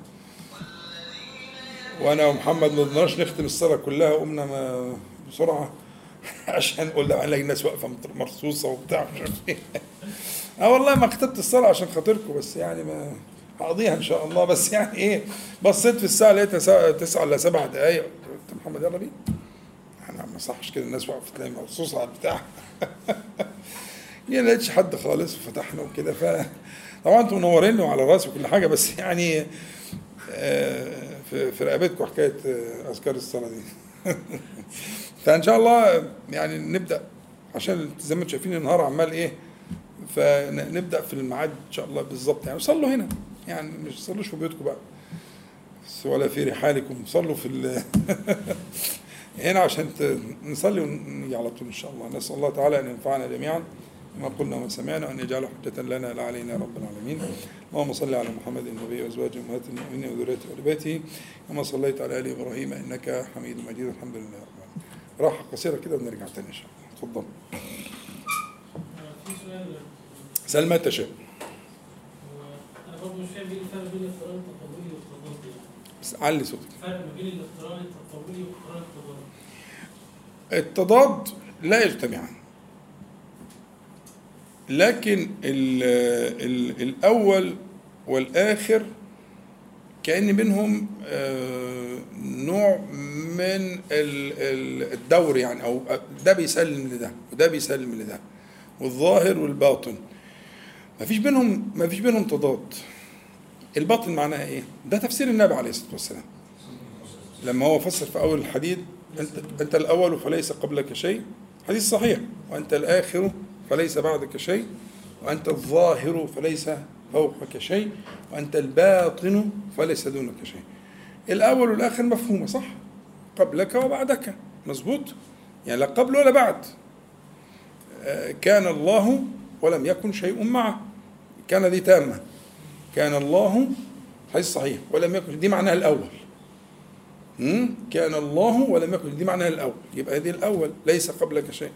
وأنا ومحمد ما قدرناش نختم الصلاة كلها قمنا ما- بسرعة *laughs* عشان قلنا نلاقي الناس واقفة مت- مرصوصة وبتاع مش عارف إيه. آه والله ما كتبت الصلاة عشان خاطركم بس يعني ما هقضيها إن شاء الله. بس يعني إيه بصيت في الساعة لقيتها تسعة إلا سبع دقايق. قلت محمد يلا بينا. أنا ما صحش كده الناس واقفة تلاقي مرصوصة على البتاع. *laughs* يعني لقيتش حد خالص وفتحنا وكده. ف طبعا أنتم منوريني وعلى راسي وكل حاجة بس يعني آه، في رقبتكم حكاية آه، أذكار الصلاة دي. *laughs* فإن شاء الله يعني نبدأ عشان زي ما أنتم شايفين النهار عمال إيه فنبدأ في الميعاد إن شاء الله بالظبط. يعني صلوا هنا يعني مش تصلوش في بيوتكم بقى. ولا في رحالكم صلوا في *laughs* هنا عشان نصلي على طول إن شاء الله. نسأل الله تعالى أن ينفعنا جميعا. بما قلنا وما سمعنا وان يجعله حجة لنا لا علينا رب العالمين. اللهم صل على محمد النبي وأزواجه امهات المؤمنين وذريته وال بيته. كما صليت على آل إبراهيم إنك حميد مجيد. الحمد لله رب العالمين. راحة قصيرة كده ونرجع تاني إن شاء الله. اتفضل. في سؤال سل ما تشاء أنا برضه مش فاهم إيه الفرق بين الاقتران التطوري والتضاد يعني بس علي صوتك. الفرق ما بين الاقتران التطوري والاقتران التضاد التضاد لا يجتمعان. لكن ال ال الأول والآخر كأن منهم آه، نوع من ال- ال- الدور يعني أو ده بيسلم لده وده بيسلم لده والظاهر والباطن. ما فيش بينهم ما فيش بينهم تضاد. الباطن معناها إيه؟ ده تفسير النبي عليه الصلاة والسلام. لما هو فسر في أول الحديث أنت أنت الأول فليس قبلك شيء. حديث صحيح وأنت الآخر فليس بعدك شيء وأنت الظاهر فليس فوقك شيء وأنت الباطن فليس دونك شيء. الأول والآخر مفهومة صح؟ قبلك وبعدك. مظبوط؟ يعني لا قبل ولا بعد. كان الله ولم يكن شيء معه. كان دي تامة. كان الله حديث صحيح ولم يكن دي معناها الأول. مم؟ كان الله ولم يكن دي معناها الأول. يبقى دي الأول ليس قبلك شيء.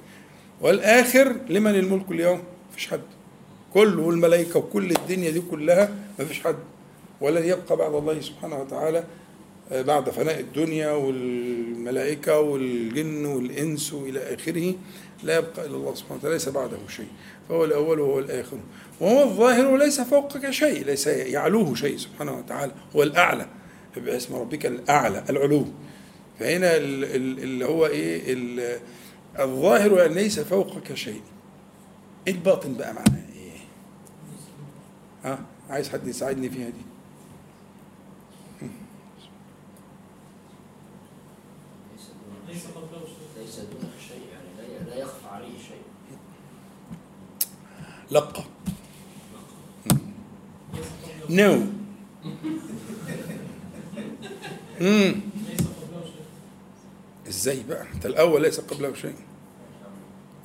والآخر لمن الملك اليوم؟ مفيش حد. كل والملائكة وكل الدنيا دي كلها مفيش حد. ولن يبقى بعد الله سبحانه وتعالى آه، بعد فناء الدنيا والملائكة والجن والإنس وإلى آخره لا يبقى إلا الله سبحانه وتعالى ليس بعده شيء. فهو الأول وهو الآخر. وهو الظاهر وليس فوقك شيء ليس يعلوه شيء سبحانه وتعالى. هو الأعلى باسم ربك الأعلى العلو. فهنا ال- ال- اللي هو ال- الظاهر يعني ليس فوقك شيء. الباطن بقى معناه إيه؟ ها؟ عايز حد يساعدني فيها دي؟ لقى نو. امم إزاي بقى؟ أنت الأول ليس قبله شيء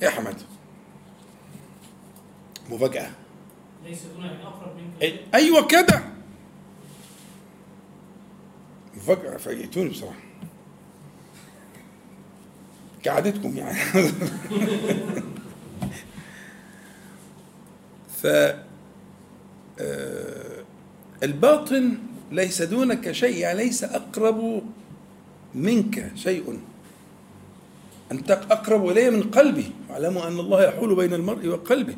يا حمد مفاجأة. ليس أقرب منك أي- شيء أيوه كده. مفاجأة فاجئتوني بصراحة. كعادتكم يعني. *laughs* ف آه، الباطن ليس دونك شيء يعني ليس أقرب منك شيء. أنت أقرب إلي من قلبي. واعلموا أن الله يحول بين المرء وقلبه.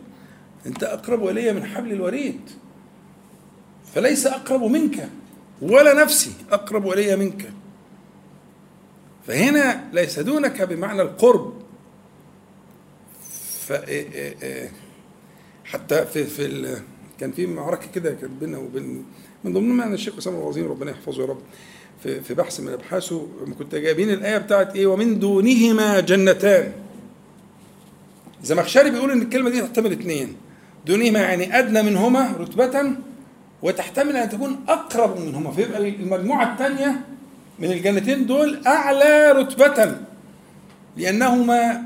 أنت أقرب إلي من حبل الوريد. فليس أقرب منك ولا نفسي أقرب إلي منك. فهنا ليس دونك بمعنى القرب. ف إيه- إيه- حتى في في كان في معركة كده كانت بيننا وبين من يعني الشيخ أسامة العظيم ربنا يحفظه يا رب في بحث من أبحاثه كنت جايبين الآية بتاعت إيه؟ ومن دونهما جنتان. زمخشري بيقول إن الكلمة دي تحتمل اثنين دونهما يعني أدنى منهما رتبة وتحتمل أن تكون أقرب منهما. فيبقى المجموعة الثانية من الجنتين دول أعلى رتبة لأنهما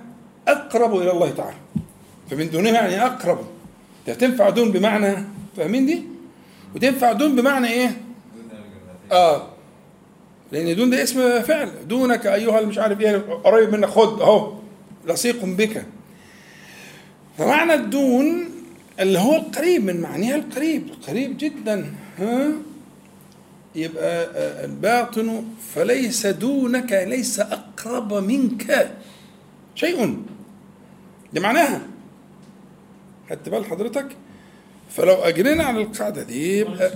أقرب إلى الله تعالى. فمن دونهما يعني أقرب. ده تنفع دون بمعنى فاهمين دي؟ وتنفع دون بمعنى إيه؟ آه. لأن دون ده اسم فعل. دونك أيها مش عارف إيه قريب منك خد أهو لصيق بك. فمعنى الدون اللي هو القريب من معنيها القريب القريب جدا ها؟ يبقى آه، الباطن فليس دونك ليس أقرب منك شيء. ده معناها خدت بال حضرتك؟ فلو أجرينا على القاعدة دي يبقى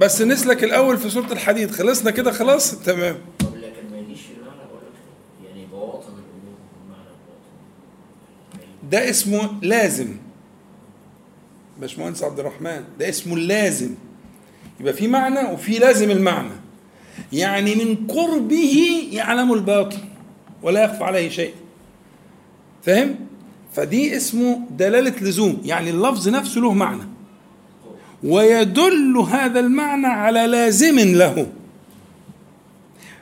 بس نسلك الأول في سورة الحديد خلصنا كده خلاص؟ تمام طب لكن ما يجيش المعنى بقول لك يعني بواطن الأمور بمعنى بواطن ده اسمه لازم. باشمهندس عبد الرحمن ده اسمه اللازم يبقى في معنى وفي لازم المعنى. يعني من قربه يعلم الباطن ولا يخفى عليه شيء. فاهم؟ فدي اسمه دلالة لزوم. يعني اللفظ نفسه له معنى. ويدل هذا المعنى على لازم له.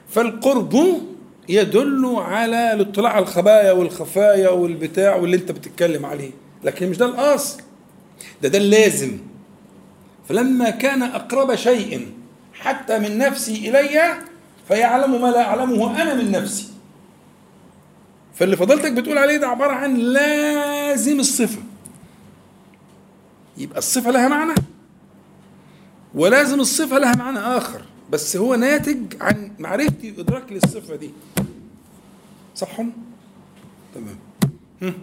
فالقرب يدل على الاطلاع على الخبايا والخفايا والبتاع واللي انت بتتكلم عليه. لكن مش ده الأصل. ده ده اللازم. فلما كان أقرب شيء حتى من نفسي إلي فيعلم ما لا أعلمه أنا من نفسي. فاللي فضلتك بتقول عليه ده عبارة عن لازم الصفة. يبقى الصفة لها معنى. ولازم الصفة لها معنى آخر. بس هو ناتج عن معرفتي وادراكي للصفة دي. صح تمام. هم.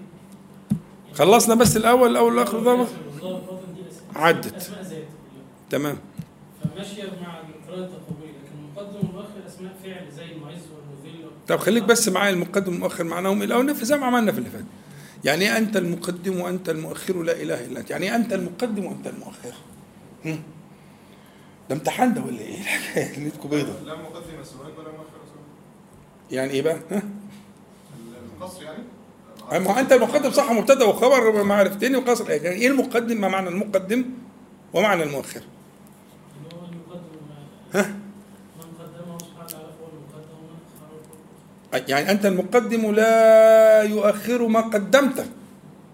خلصنا بس الأول الأول والاخر ضربة؟ الظاهر الباطن دي أسماء- عدت. تمام. فماشية مع القراءة التقوية لكن المقدم والمؤخر أسماء فعل زي المعز والمذل طب خليك بس معايا المقدم والمؤخر معناهم الأول نفس زي ما عملنا في اللي فات. يعني أنت المقدم وأنت المؤخر لا إله إلا أنت. يعني أنت المقدم وأنت المؤخر. هم. ده امتحان ده ولا إيه؟ الحكاية ليلتكم بيضه لا مقدم السؤال ولا مؤخر يعني إيه بقى؟ ها؟ القصر يعني؟ ما أنت المقدم صح مبتدا وخبر معرفتين وقصر يعني إيه المقدم؟ ما معنى المقدم ومعنى المؤخر؟ اللي. ها؟ يعني أنت المقدم لا يؤخر ما قدمته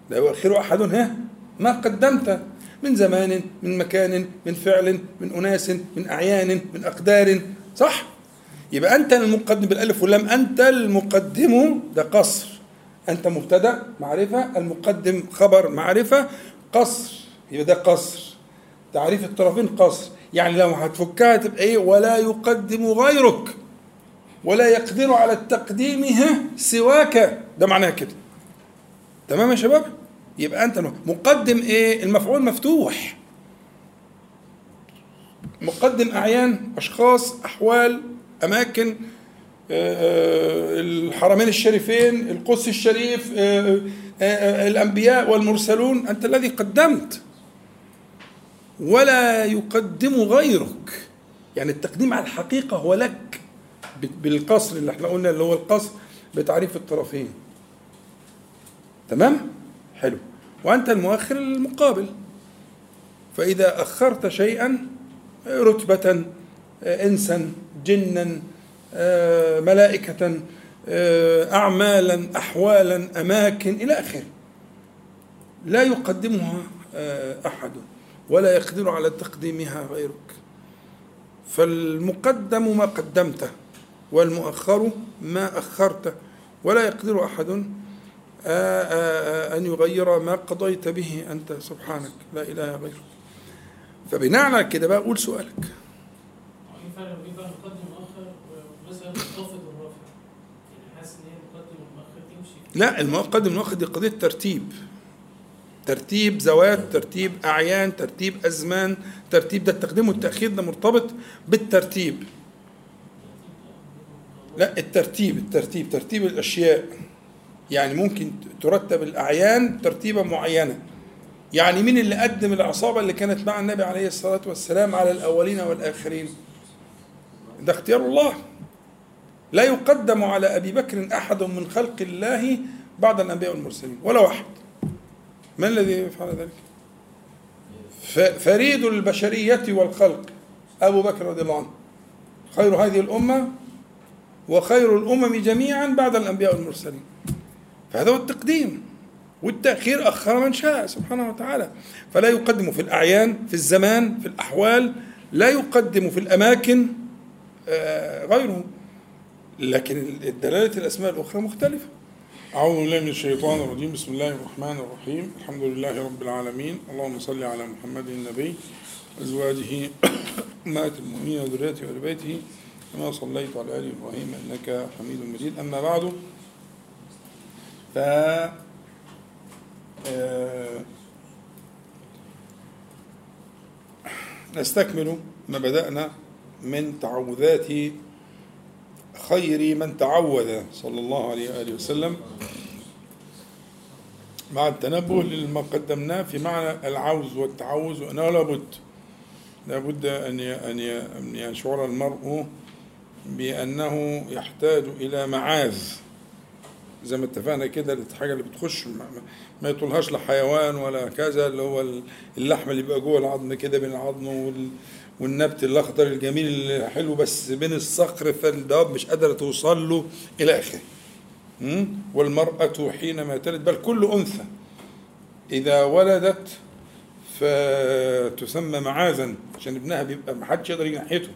لا يؤخر أحد ها؟ ما قدمت. من زمان من مكان من فعل من أناس من أعيان من أقدار. صح؟ يبقى أنت المقدم بالألف واللام أنت المقدم ده قصر. أنت مبتدأ معرفة. المقدم خبر معرفة. قصر. يبقى ده قصر. تعريف الطرفين قصر. يعني لو هتفكها تبقى إيه؟ ولا يقدم غيرك. ولا يقدر على التقديم ها سواك. ده معناها كده. تمام يا شباب؟ يبقى أنت مقدم إيه؟ المفعول مفتوح. مقدم أعيان أشخاص أحوال أماكن آه، آه، الحرمين الشريفين القدس الشريف آه، الأنبياء والمرسلون أنت الذي قدمت. ولا يقدم غيرك. يعني التقديم على الحقيقة هو لك. بالقصر اللي إحنا قلنا اللي هو القصر بتعريف الطرفين. تمام؟ حلو. وأنت المؤخر المقابل. فإذا أخرت شيئا رتبة انسا جنا ملائكة آه، اعمالا احوالا أماكن إلى آخره. لا يقدمها أحد ولا يقدر على تقديمها غيرك. فالمقدم ما قدمته والمؤخر ما أخرته ولا يقدر أحد أن يغير ما قضيت به أنت سبحانك. لا إله غيرك. فبناء على كده بقى قول سؤالك. يعني لا المقدم والمؤخر دي قضية ترتيب. ترتيب ذوات ترتيب أعيان ترتيب أزمان. ترتيب ده التقديم والتأخير ده مرتبط بالترتيب. لا الترتيب الترتيب ترتيب الأشياء. يعني ممكن ترتب الأعيان ترتيبا معينة يعني مين اللي قدم العصابة اللي كانت مع النبي عليه الصلاة والسلام على الأولين والآخرين؟ ده اختيار الله. لا يقدم على أبي بكر أحد من خلق الله بعد الأنبياء والمرسلين ولا واحد. من الذي يفعل ذلك؟ فريد البشرية والخلق أبو بكر رضي الله عنه. خير هذه الأمة وخير الأمم جميعا بعد الأنبياء والمرسلين. فهذا هو التقديم والتأخير أخر من شاء سبحانه وتعالى. فلا يقدم في الأعيان في الزمان في الأحوال لا يقدم في الأماكن آه، غيره لكن الدلالة الأسماء الأخرى مختلفة. أعوذ بالله من الشيطان الرجيم. بسم الله الرحمن الرحيم. الحمد لله رب العالمين. اللهم صل على محمد النبي أزواجه أمهات المؤمنين وذريته وآل بيته كما صليت على آل إبراهيم إنك حميد مجيد. أما بعد آه، نستكمل ما بدأنا من تعوذات خير من تعوذ صلى الله عليه وآله وسلم. مع التنبه لما قدمناه في معنى العوز والتعوذ وأنه لابد لابد أن أن يشعر المرء بأنه يحتاج إلى معاذ. زي ما اتفقنا كده الحاجة اللي بتخش ما- ما- يطولهاش لحيوان ولا كذا اللي هو اللحم اللي بيبقى جوه العظم كده بين العظم وال والنبت الأخضر الجميل الحلو بس بين الصخر فالدواب مش قادرة توصل له إلى آخره? والمرأة حينما تلد بل كل أنثى إذا ولدت فتسمى معاذا عشان ابنها بيبقى ما حدش يقدر يجي ناحيته.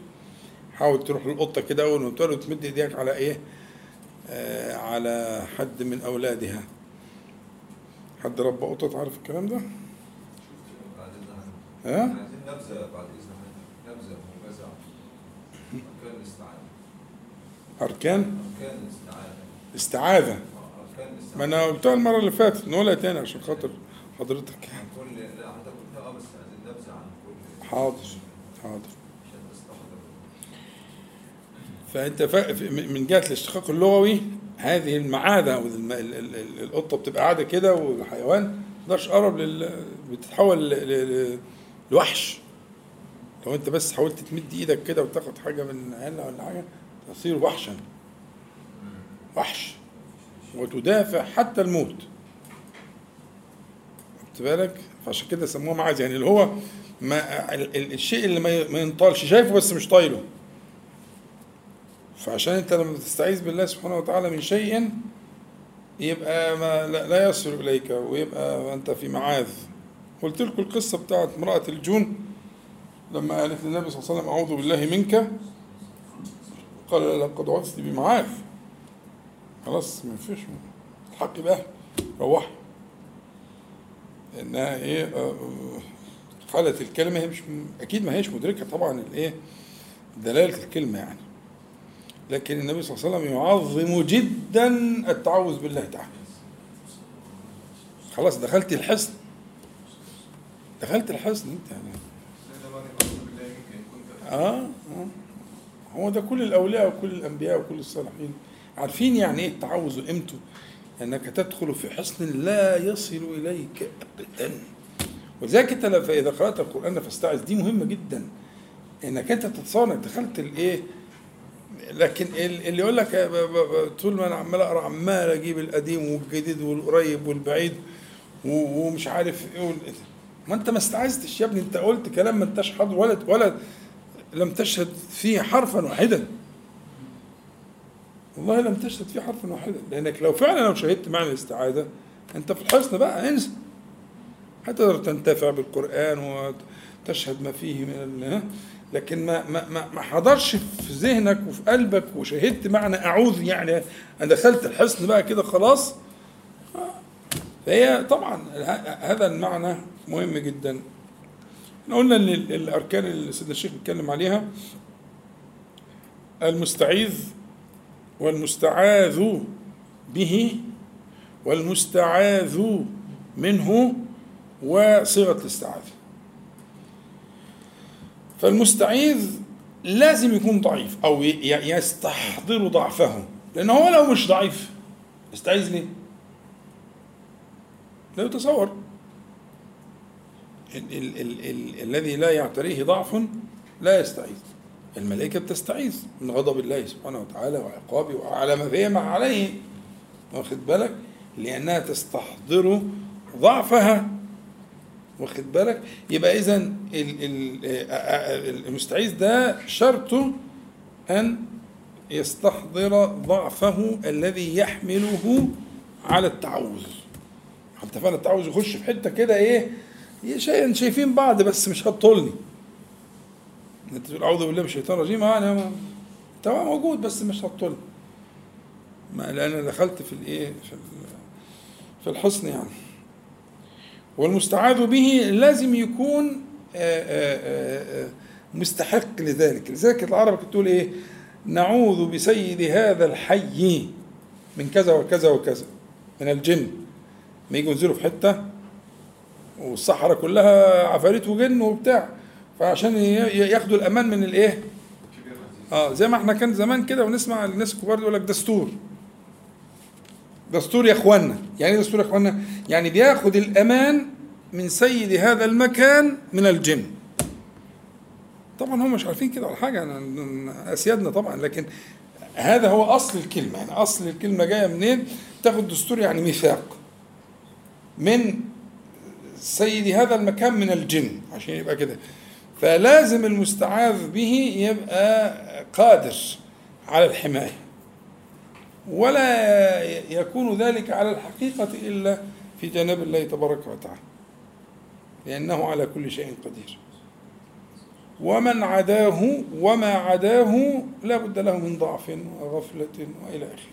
حاول تروح للقطة كده أول ما تولد تمد إيديك على إيه؟ على حد من أولادها. حد ربى قطط عارف الكلام ده؟ ها؟ عايزين نبذة بعد إذن نبذة موجزة أركان؟ الاستعانة اركان أركان الاستعانة استعاذة. آه، أركان ما أنا قلتها المرة اللي فاتت نقولها تاني عشان خاطر حضرتك. كل لا حضرتك قلتها بس عايزين نبذة عن كل حاضر. حاضر. فأنت من جهة الاشتقاق اللغوي هذه المعاذة أو الم... ال... ال... ال- القطة بتبقى قاعدة كده والحيوان تقدرش تقرب لل... بتتحول ل... لوحش. لو أنت بس حاولت تمد إيدك كده وتاخد حاجة من عينها ولا حاجة تصير وحشا. وحش. وتدافع حتى الموت. خدت بالك؟ فعشان كده سموه معاذ. يعني اللي هو ما ال- ال- الشيء اللي ما ينطالش شايفه بس مش طايله. فعشان انت لما تستعيذ بالله سبحانه وتعالى من شيء يبقى ما لا, يصل إليك ويبقى أنت في معاذ. قلت لكم القصة بتاعت امرأة الجون لما قالت للنبي صلى الله عليه وسلم أعوذ بالله منك. قال لقد عثت بمعاذ. خلاص ما فيش الحق بقى روح. إنها إيه آه، آه، قالت الكلمة هي مش أكيد ما هيش مدركة طبعا الإيه دلالة الكلمة يعني. لكن النبي صلى الله عليه وسلم يعظم جدا التعوذ بالله تعالى. خلاص دخلت الحصن. دخلت الحصن انت. يعني آه, آه. هو ده كل الأولياء وكل الأنبياء وكل الصالحين. عارفين يعني إيه التعوذ وقيمته أنك تدخل في حصن لا يصل إليك ابدا. ولذلك انت فإذا قرأت القرآن فاستعذ. دي مهمة جدا. إنك أنت تتصور انك دخلت الإيه؟ لكن ال- اللي يقول لك طول ما أنا عمال أقرأ عمال أجيب القديم والجديد والقريب والبعيد ومش عارف إيه ما أنت ما استعذتش يا ابني أنت قلت كلام ما أنتش حاضر ولا ولا لم تشهد فيه حرفا واحدا. والله لم تشهد فيه حرفا واحدا. لأنك لو فعلا لو شهدت معنى الاستعاذة أنت في الحصن بقى انسى. هتقدر تنتفع بالقرآن وتشهد ما فيه من؟ لكن ما ما ما حضرش في ذهنك وفي قلبك وشهدت معنى أعوذ يعني أنا دخلت الحصن بقى كده خلاص. فهي طبعا هذا المعنى مهم جدا. إحنا قلنا إن ال- الأركان اللي سيدنا الشيخ بيتكلم عليها المستعيذ والمستعاذ به والمستعاذ منه وصيغة الاستعاذة. فالمستعيذ لازم يكون ضعيف أو يستحضر ضعفه لأن هو لو مش ضعيف يستعيذ ليه؟ لا يتصور ال ال ال ال الذي لا يعتريه ضعف لا يستعيذ. الملائكة بتستعيذ من غضب الله سبحانه وتعالى وعقابه وعلى ما فيما عليه. واخد بالك؟ لأنها تستحضر ضعفها. واخد بالك؟ يبقى اذا المستعيذ ده شرطه أن يستحضر ضعفه الذي يحمله على التعوذ. اتفقنا التعوذ يخش في حتة كده إيه؟ شيء شايفين بعض بس مش هتطولني. أنت تقول أعوذ بالله من الشيطان الرجيم. أنا ما- تمام موجود بس مش هتطولني. ما لأن دخلت في الإيه؟ في في الحصن يعني. والمستعاذ به لازم يكون آه، آه، آه، مستحق لذلك. لذلك العرب تقول إيه؟ نعوذ بسيد هذا الحي من كذا وكذا وكذا من الجن. ما يجوا ينزلوا في حتة والصحراء كلها عفاريت وجن وبتاع فعشان ياخدوا الأمان من الإيه؟ آه زي ما إحنا كان زمان كده ونسمع الناس الكبار يقول لك دستور. دستور يا اخوانا. يعني إيه دستور يا اخوانا؟ يعني بياخد الأمان من سيد هذا المكان من الجن. طبعا هم مش عارفين كده ولا حاجة أسيادنا طبعا لكن هذا هو أصل الكلمة. يعني أصل الكلمة جاية منين؟ تاخد دستور يعني ميثاق من سيد هذا المكان من الجن عشان يبقى كده. فلازم المستعاذ به يبقى قادر على الحماية. ولا يكون ذلك على الحقيقة إلا في جناب الله تبارك وتعالى. لأنه على كل شيء قدير. ومن عداه وما عداه لا بد له من ضعف وغفلة وإلى آخره.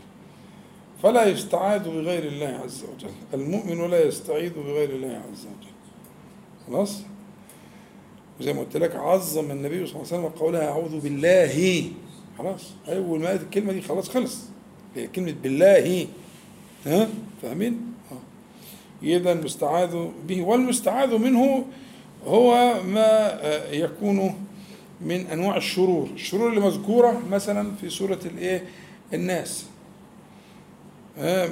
فلا يستعاذ بغير الله عز وجل. المؤمن لا يستعيذ بغير الله عز وجل. خلاص؟ وزي ما قلت لك عظم النبي صلى الله عليه وسلم قولها أعوذ بالله. خلاص؟ أول ما قالت الكلمة دي خلاص خلص. هي كلمة بالله ها؟ فاهمين؟ آه. إذا المستعاذ به والمستعاذ منه هو ما آه، يكون من أنواع الشرور. الشرور اللي مذكوره مثلا في سورة الإيه؟ الناس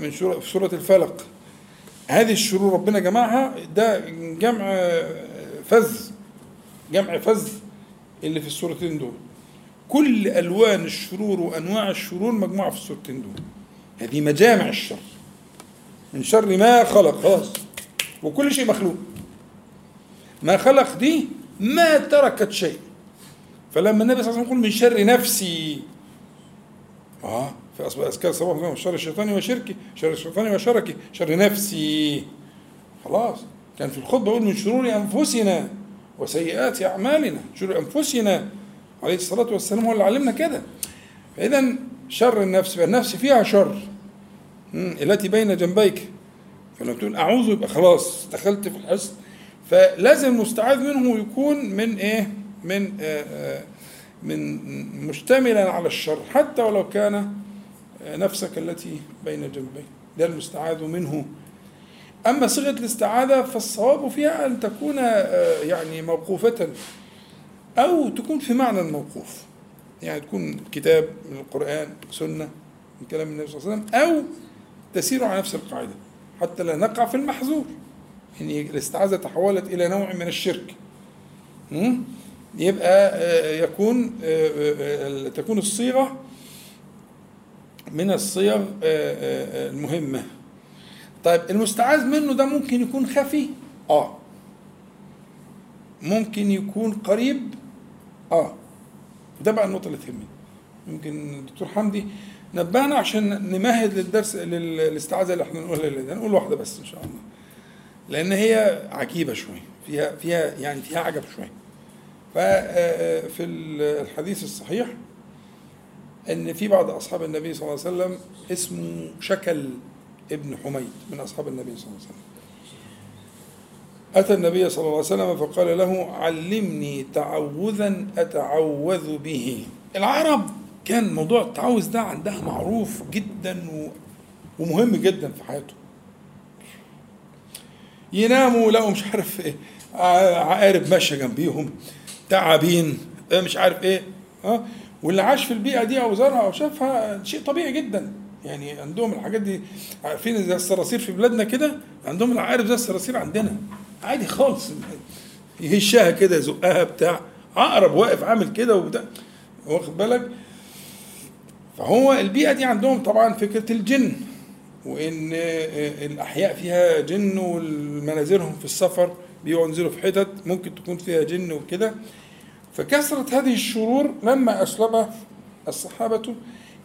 من في سورة الفلق. هذه الشرور ربنا جمعها ده جمع آه، فذ جمع فذ اللي في السورتين دول. كل ألوان الشرور وأنواع الشرور مجموعة في السورتين دول. هذه مجامع الشر. من شر ما خلق خلاص. وكل شيء مخلوق. ما خلق دي ما تركت شيء. فلما النبي صلى الله عليه وسلم يقول من شر نفسي آه في أصبح اذكار صباح ومساء شر الشيطان وشركي شر الشيطان وشركي شر نفسي. خلاص. كان في الخطبة يقول من شرور أنفسنا وسيئات أعمالنا شرور أنفسنا عليه الصلاة والسلام هو اللي علمنا كده. فاذا شر النفس النفس فيها شر. التي بين جنبيك. فلما تقول أعوذ يبقى خلاص دخلت في الحصن. فلازم المستعاذ منه يكون من إيه؟ من آه آه من مشتملا على الشر. حتى ولو كان آه، نفسك التي بين جنبيك. ده المستعاذ منه. أما صيغة الاستعاذة فالصواب فيها أن تكون يعني موقوفة. أو تكون في معنى الموقوف. يعني تكون كتاب من القرآن سنة من كلام النبي صلى الله عليه وسلم أو تسير على نفس القاعدة. حتى لا نقع في المحظور يعني الاستعاذة تحولت إلى نوع من الشرك? يبقى آه، يكون آه، آه، تكون الصيغة من الصيغ المهمة. طيب المستعاذ منه ده ممكن يكون خفي؟ آه. ممكن يكون قريب؟ آه. ده بقى النقطة اللي تهمني. ممكن الدكتور حمدي نبهنا عشان نمهد للدرس لل- للاستعاذة اللي إحنا نقولها الليلة هنقول واحدة بس إن شاء الله. لأن هي عجيبة شوية. فيها فيها يعني فيها عجب شوية. ففي الحديث الصحيح إن في بعض أصحاب النبي صلى الله عليه وسلم اسمه شكل ابن حميد من أصحاب النبي صلى الله عليه وسلم. أتى النبي صلى الله عليه وسلم فقال له علمني تعوذا أتعوذ به. العرب كان موضوع التعوذ ده عندها معروف جدا ومهم جدا في حياته يناموا لقوا مش عارف إيه عقارب ماشية جنبيهم تعابين آه، مش عارف إيه آه واللي عاش في البيئة دي أو زارها أو شافها شيء طبيعي جدا. يعني عندهم الحاجات دي عارفين زي الصراصير في بلادنا كده؟ عندهم العقارب زي الصراصير عندنا. عادي خالص. يهشها كده يزقها بتاع عقرب واقف عامل كده وبتاع واخد بالك؟ فهو البيئة دي عندهم طبعا فكرة الجن وإن الأحياء فيها جن والمنازلهم في السفر بيقعدوا ينزلوا في حتت ممكن تكون فيها جن وكده. فكثرت هذه الشرور لما اسلم الصحابة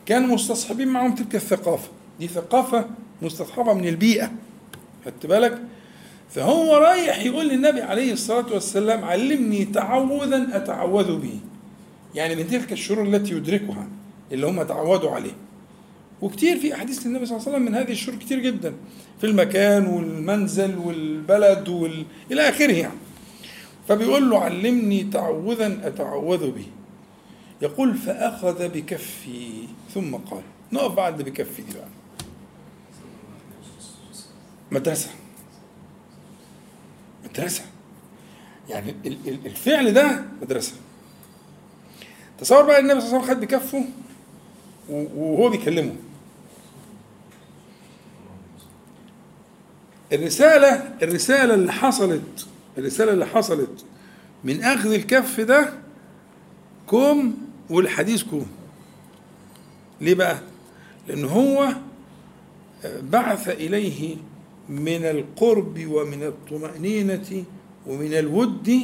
كانوا مستصحبين معهم تلك الثقافة. دي ثقافة مستصحبة من البيئة خدت بالك؟ فهو رايح يقول للنبي عليه الصلاة والسلام علمني تعوذا أتعوذ به. يعني من تلك الشرور التي يدركها اللي هم تعودوا عليه. وكتير في أحاديث للنبي صلى الله عليه وسلم من هذه الشرور كتير جدا. في المكان والمنزل والبلد وال... إلى آخره يعني. فبيقول له علمني تعوذا أتعوذ به. يقول فأخذ بكفي. ثم قال نقف بعد بكفي دي بقى. مدرسة. مدرسة. يعني ال- ال- الفعل ده مدرسة. تصور بقى النبي صلى الله عليه وسلم خد بكفه وهو بيكلمه. الرسالة الرسالة اللي حصلت الرسالة اللي حصلت من أخذ الكف ده كوم والحديث كوم ليه بقى؟ لأن هو بعث إليه من القرب ومن الطمأنينة ومن الود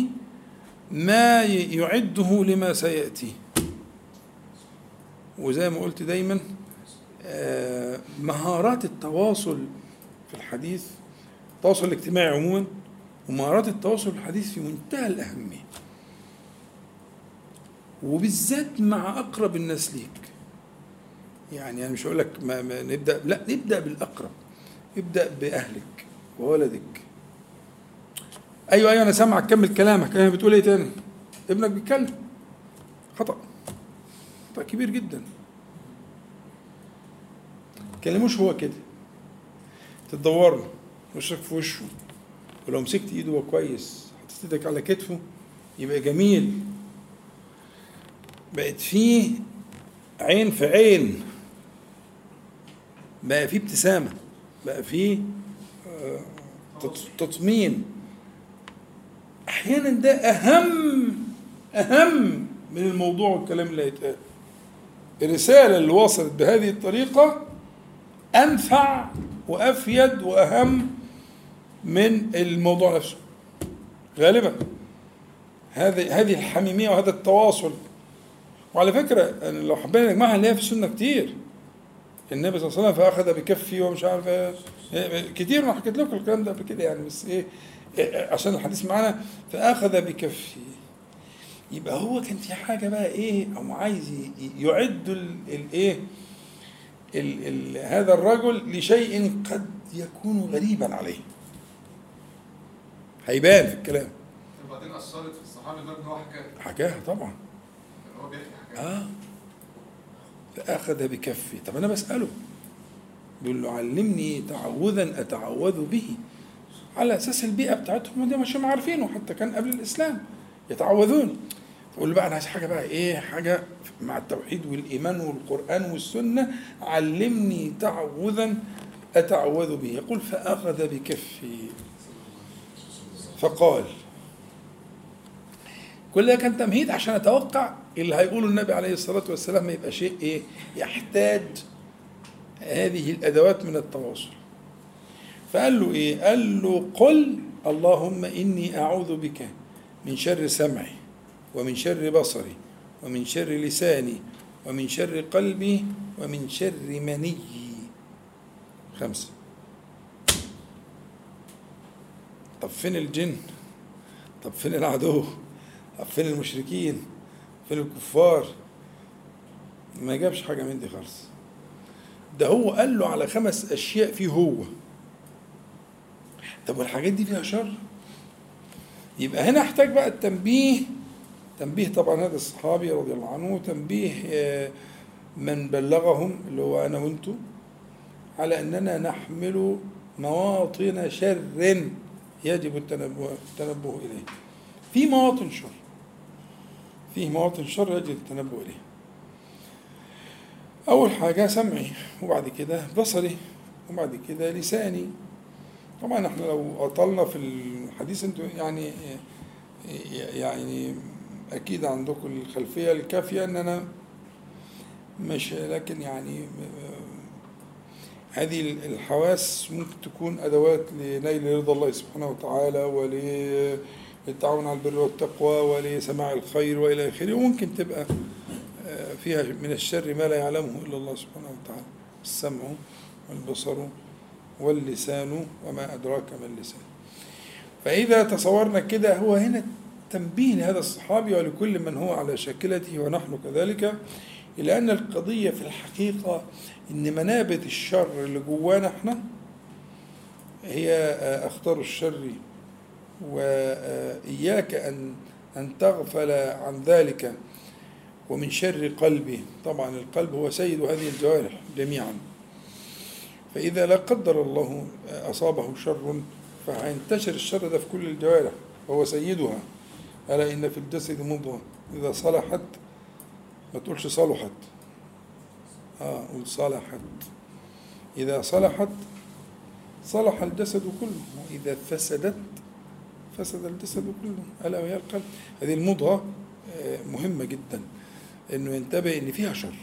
ما يعده لما سيأتي. وزي ما قلت دايما آه، مهارات التواصل في الحديث التواصل الاجتماعي عموما ومهارات التواصل الحديث في منتهى الأهمية. وبالذات مع أقرب الناس ليك. يعني أنا مش هقول لك ما ما نبدأ لا نبدأ بالأقرب. ابدأ بأهلك وولدك. أيوه أيوه أنا سامعك. كمل كلامك. أنا بتقول إيه تاني؟ ابنك بيتكلم. خطأ. خطأ كبير جدا. كلموش هو كده. تدور له وشك في وشه. ولو مسكت إيده هو كويس. حطيت إيدك على كتفه. يبقى جميل. بقت فيه عين في عين. بقى فيه ابتسامة. بقى فيه آه، تط- تطمين. أحيانا ده أهم أهم من الموضوع والكلام اللي هيتقال. الرسالة اللي وصلت بهذه الطريقة أنفع وأفيد وأهم من الموضوع نفسه. غالبا. هذه هذه الحميمية وهذا التواصل. وعلى فكرة لو حبينا نجمعها نلاقيها في السنة كتير. النبي صلى الله عليه وسلم فأخذ بكفي ومش عارف إيه. إيه، كتير أنا حكيت لكم الكلام ده قبل كده يعني بس إيه إيه، عشان الحديث معانا فأخذ بكفي. يبقى هو كان في حاجة بقى إيه أو عايز يعد ال- الإيه ال ال هذا الرجل لشيء قد يكون غريبا عليه. هيبان في الكلام. وبعدين أثرت في الصحابي ده إن هو حكى حكاها طبعا. هو بيحكي حكايه آه. فأخذ بكفي. طب أنا بسأله. بيقول له علمني تعوذا أتعوذ به. على أساس البيئة بتاعتهم دي مش عارفينه حتى كان قبل الإسلام. يتعوذون. فقول له بقى أنا عايز حاجة بقى إيه حاجة مع التوحيد والإيمان والقرآن والسنة. علمني تعوذا أتعوذ به. يقول فأخذ بكفي. فقال كل ده كان تمهيد عشان أتوقع اللي هيقوله النبي عليه الصلاة والسلام ما يبقى شيء إيه؟ يحتاج هذه الأدوات من التواصل. فقال له إيه؟ قال له قل اللهم إني أعوذ بك من شر سمعي ومن شر بصري ومن شر لساني ومن شر قلبي ومن شر مني. خمسة. طب فين الجن؟ طب فين العدو؟ طب فين المشركين؟ فين الكفار. ما جابش حاجة من دي خالص. ده هو قال له على خمس أشياء فيه هو. طب والحاجات دي فيها شر؟ يبقى هنا احتاج بقى التنبيه. تنبيه طبعا هذا الصحابي رضي الله عنه تنبيه آه، من بلغهم اللي هو أنا وأنتم على أننا نحمل مواطن شر يجب التنبه, التنبه إليه. في مواطن شر. فيه مواطن شر يجب التنبه إليه. أول حاجة سمعي وبعد كده بصري وبعد كده لساني. طبعا إحنا لو أطلنا في الحديث أنتوا يعني يعني أكيد عندكم الخلفية الكافية إن أنا مش لكن يعني هذه الحواس ممكن تكون أدوات لنيل رضا الله سبحانه وتعالى وللتعاون على البر والتقوى ولسماع الخير وإلى آخره. وممكن تبقى آه، فيها من الشر ما لا يعلمه إلا الله سبحانه وتعالى. السمع والبصر واللسان وما أدراك ما اللسان. فإذا تصورنا كده هو هنا تنبيه لهذا الصحابي ولكل من هو على شاكلته ونحن كذلك إلى أن القضية في الحقيقة إن منابت الشر اللي جوانا إحنا هي آه، أخطار الشر وإياك أن أن تغفل عن ذلك ومن شر قلبه طبعا القلب هو سيد هذه الجوارح جميعا. فإذا لا قدر الله أصابه شر فهينتشر الشر ده في كل الجوارح وهو سيدها. ألا إن في الجسد مضغة. إذا صلحت ما تقولش صلحت. آه قول صلحت. إذا صلحت صلح الجسد كله. وإذا فسدت فسد الجسد كله. ألا وهي القلب. هذه المضغة آه، مهمة جدا. إنه ينتبه إن فيها شر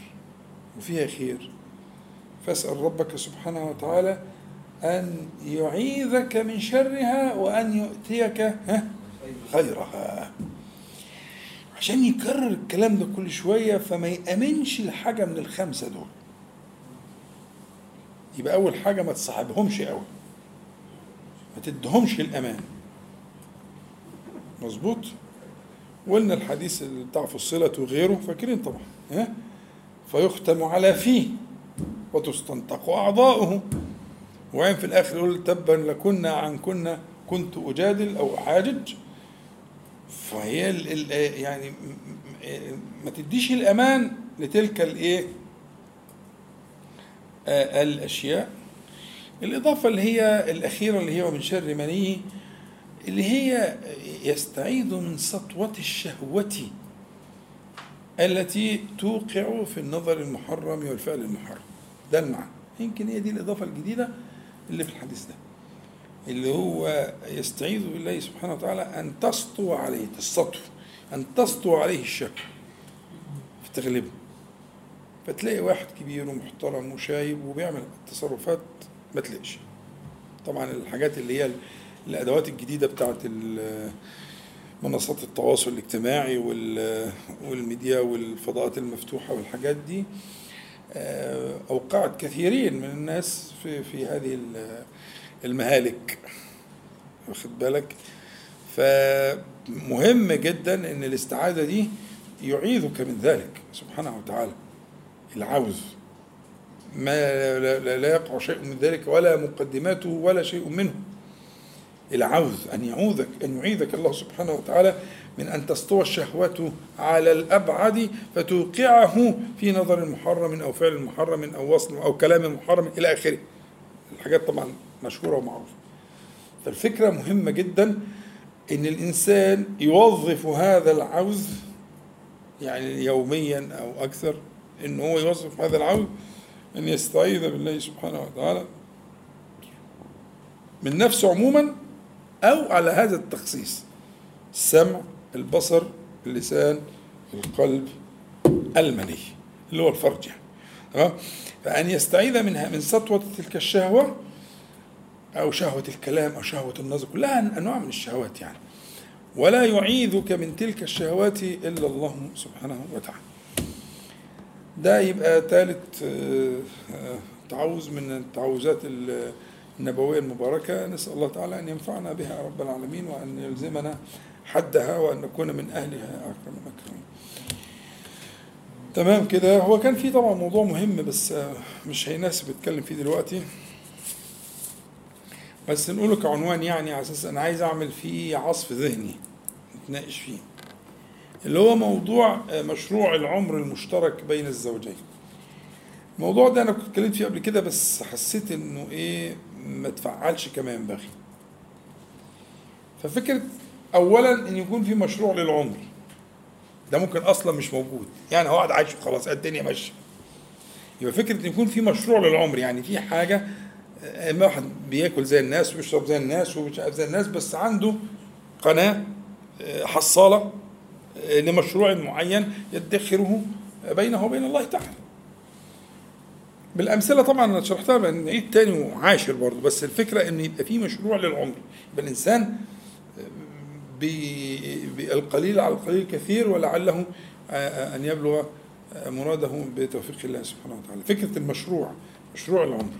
وفيها خير. فاسأل ربك سبحانه وتعالى أن يعيذك من شرها وأن يؤتيك ها خيرها. عشان يكرر الكلام ده كل شوية فما يأمنش لحاجة من الخمسة دول. يبقى أول حاجة ما تصاحبهمش قوي ما تدهمش الأمان. مظبوط. قلنا الحديث بتاع فصلة وغيره فاكرين طبعا ها؟ فيختم على فيه وتستنطق أعضاؤه. وعين في الآخر يقول تبا لكنا عن كنا كنت أجادل أو أحاجج. فهي يعني ما تديش الأمان لتلك الإيه؟ آه، الأشياء. الإضافة اللي هي الأخيرة اللي هي ومن شر منيه اللي هي يستعيذ من سطوة الشهوة التي توقع في النظر المحرم والفعل المحرم. ده المعنى. يمكن هي دي الإضافة الجديدة اللي في الحديث ده. اللي هو يستعيذ بالله سبحانه وتعالى أن تسطو عليه السطو. أن تسطو عليه الشهوة فتغلبه فتلاقي واحد كبير ومحترم وشايب وبيعمل تصرفات ما تلاقيش طبعا الحاجات اللي هي الأدوات الجديدة بتاعت ال- منصات التواصل الاجتماعي وال- والميديا والفضاءات المفتوحة والحاجات دي آه، أوقعت كثيرين من الناس في في هذه ال- المهالك. واخد بالك؟ فمهم جدا إن الاستعاذة دي يعيذك من ذلك سبحانه وتعالى. العوذ ما لا, لا يقع شيء من ذلك ولا مقدماته ولا شيء منه. العوذ أن يعوذك أن يعيذك الله سبحانه وتعالى من أن تسطو الشهوة على الأبعد فتوقعه في نظر محرم أو فعل محرم أو وصل أو كلام محرم إلى آخره. الحاجات طبعا مشهورة ومعروفة. فالفكرة مهمة جدا أن الإنسان يوظف هذا العوذ يعني يوميا أو أكثر أن هو يوظف هذا العوذ أن يستعيذ بالله سبحانه وتعالى من نفسه عموما أو على هذا التخصيص. السمع البصر اللسان القلب المني اللي هو الفرج يعني. تمام؟ فأن يستعيذ منها من سطوة تلك الشهوة أو شهوة الكلام أو شهوة النظر كلها أنواع من الشهوات يعني. ولا يعيذك من تلك الشهوات إلا الله سبحانه وتعالى. ده يبقى ثالث آه، آه، تعوذ من التعوذات ال- النبوية المباركة نسأل الله تعالى أن ينفعنا بها رب العالمين وأن يلزمنا حدها وأن نكون من أهلها أكرم الأكرمين. تمام كده. هو كان في طبعا موضوع مهم بس آه، مش هيناسب اتكلم فيه دلوقتي. بس نقوله كعنوان يعني على أساس أنا عايز أعمل فيه عصف ذهني نتناقش فيه. اللي هو موضوع آه، مشروع العمر المشترك بين الزوجين. الموضوع ده أنا كنت اتكلمت فيه قبل كده بس حسيت إنه إيه ما تفعلش كما ينبغي ففكرة اولا إن يكون في مشروع للعمر. ده ممكن أصلا مش موجود. يعني هو قاعد عايش وخلاص الدنيا ماشية. يبقى فكرة إن يكون في مشروع للعمر يعني في حاجة آه، ما واحد بياكل زي الناس ويشرب زي الناس ومش زي الناس بس عنده قناة آه، حصالة آه، لمشروع معين يدخره بينه وبين الله تعالى. بالأمثلة طبعا أنا شرحتها بقى نعيد تاني وعاشر برضه بس الفكرة إن يبقى في مشروع للعمر. يبقى الإنسان بالقليل على القليل كثير ولعله آه، أن يبلغ آه، مراده بتوفيق الله سبحانه وتعالى. فكرة المشروع مشروع العمر.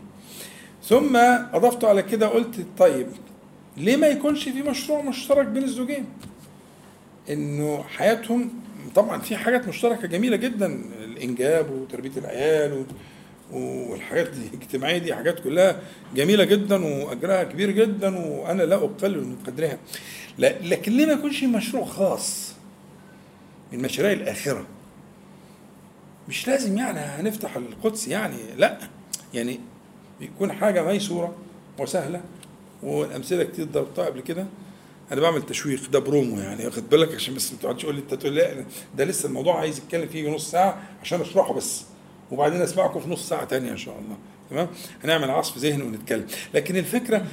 ثم أضفت على كده قلت طيب ليه ما يكونش في مشروع مشترك بين الزوجين؟ إنه حياتهم طبعا في حاجات مشتركة جميلة جدا الإنجاب وتربية العيال و والحاجات الاجتماعية دي حاجات كلها جميلة جدا وأجرها كبير جدا وأنا لا أقلل من قدرها. لكن ليه ما يكونش مشروع خاص من مشاريع الآخرة؟ مش لازم يعني هنفتح القدس يعني لا. يعني يكون حاجة ميسوره وسهلة والأمثلة كتير ضربتها قبل كده. أنا بعمل تشويق ده برومو يعني واخد بالك؟ عشان بس ما تقعدش تقول لي أنت تقول لا ده لسه الموضوع عايز يتكلم فيه نص ساعة عشان أشرحه بس. وبعدين أسمعكم في نص ساعة تانية إن شاء الله. تمام؟ هنعمل عصف ذهني ونتكلم. لكن الفكرة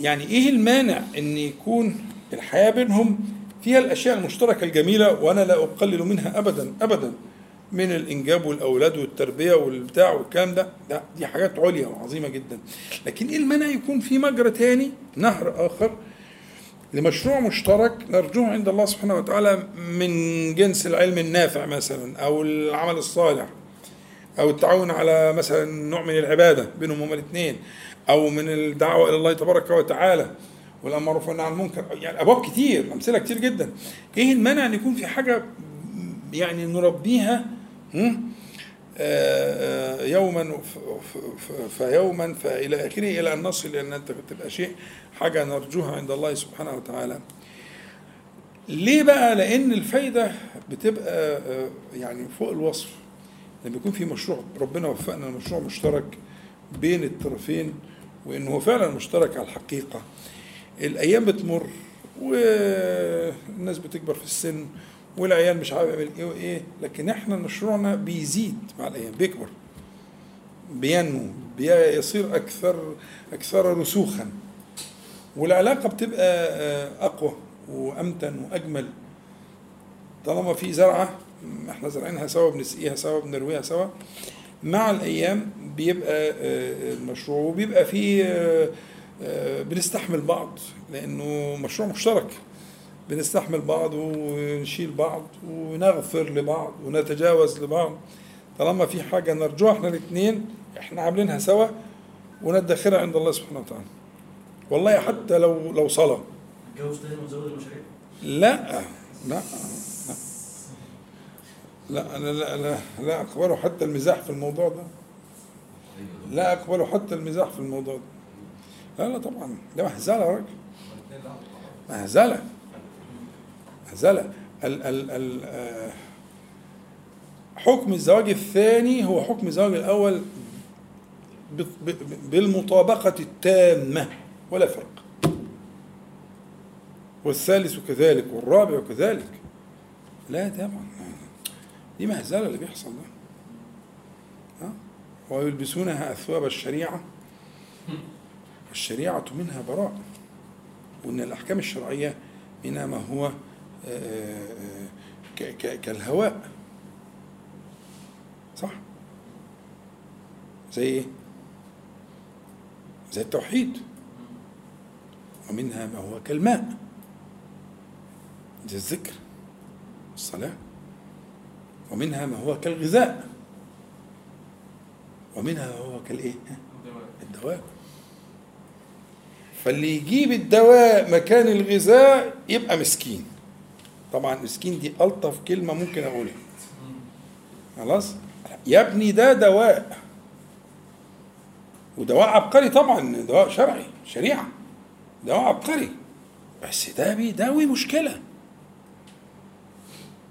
يعني إيه المانع إن يكون الحياة بينهم فيها الأشياء المشتركة الجميلة وأنا لا أقلل منها ابدا ابدا من الإنجاب والأولاد والتربية والبتاع والكلام ده؟ ده دي حاجات عليا وعظيمة جدا. لكن إيه المانع يكون في مجرى تاني نهر آخر لمشروع مشترك نرجوه عند الله سبحانه وتعالى من جنس العلم النافع مثلا أو العمل الصالح أو التعاون على مثلا نوع من العبادة بينهم هما الاثنين أو من الدعوة إلى الله تبارك وتعالى والأمر بالمعروف عن المنكر. يعني أبواب كتير أمثلة كتير جدا. إيه المانع إن يكون في حاجة يعني نربيها؟ يوما ف- ف- ف- فيوما فإلى آخره إلى أن نصل إلى أن تبقى شيء حاجة نرجوها عند الله سبحانه وتعالى. ليه بقى؟ لأن الفايدة بتبقى آه، يعني فوق الوصف. لما يكون في مشروع ربنا وفقنا لمشروع مشترك بين الطرفين وإن هو فعلا مشترك على الحقيقة. الأيام بتمر والناس بتكبر في السن والعيال مش عارف يعمل إيه وإيه لكن إحنا مشروعنا بيزيد مع الأيام بيكبر بينمو بيصير أكثر أكثر رسوخا. والعلاقة بتبقى آه، أقوى وأمتن وأجمل. طالما في زرعة إحنا زارعينها سوا بنسقيها سوا بنرويها سوا مع الأيام بيبقى آه، المشروع وبيبقى فيه آه، بنستحمل بعض لأنه مشروع مشترك. بنستحمل بعض ونشيل بعض ونغفر لبعض ونتجاوز لبعض. طالما في حاجة نرجوها إحنا الاثنين إحنا عاملينها سوا وندخرها عند الله سبحانه وتعالى. والله حتى لو لو صلاة. نتجوز تاني المشاريع لا لا لا. لا أنا لا لا لا أقبله حتى المزاح في الموضوع ده. لا أقبله حتى المزاح في الموضوع ده. لا لا طبعا. ده مهزلة يا راجل. مهزلة. مهزله ال ال ال آه، حكم الزواج الثاني هو حكم الزواج الأول ب- ب- بالمطابقة التامة ولا فرق. والثالث كذلك والرابع كذلك. لا طبعا. دي مهزله اللي بيحصل ده. ها؟ ويلبسونها أثواب الشريعة. الشريعه منها براء وإن الأحكام الشرعية منها ما هو كالهواء. صح. زي إيه؟ زي التوحيد. ومنها ما هو كالماء. زي الذكر. الصلاة. ومنها ما هو كالغذاء. ومنها ما هو كالإيه؟ الدواء. فاللي يجيب الدواء مكان الغذاء يبقى مسكين. طبعا مسكين دي ألطف كلمة ممكن أقولها. خلاص؟ يا ابني ده دواء. ودواء عبقري طبعا دواء شرعي شريعة. دواء عبقري. بس ده بيداوي مشكلة.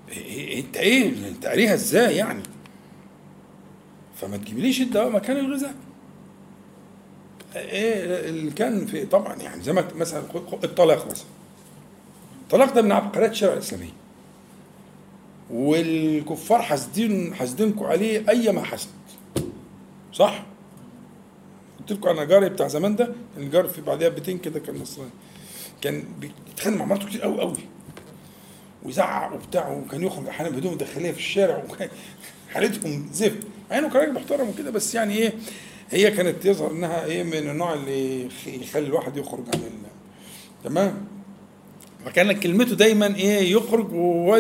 إيه- إيه- إنت إيه؟ إنت قاريها إزاي يعني؟ فما تجيبليش الدواء مكان الغذاء. إيه اللي كان في طبعا يعني زي ما مثلا الطلاق مثلا. الطلاق ده من عبقريات الشريعه الاسلاميه والكفار حاسدين حاسدينكم عليه أي ما حسد. صح؟ قلت لكم أنا جاري بتاع زمان ده الجار في بعدها بيتين كده كان نصراني. كان بيتخانق مع مراته كتير قوي قوي ويزعق وبتاع وكان يخرج أحيانا بهدوم داخليه في الشارع وكان حالتهم زفت. مع إنه كان راجل محترم وكده بس يعني إيه هي كانت يظهر إنها إيه من النوع اللي يخ- يخلي الواحد يخرج عن تمام؟ فكان كلمته دايما إيه يخرج و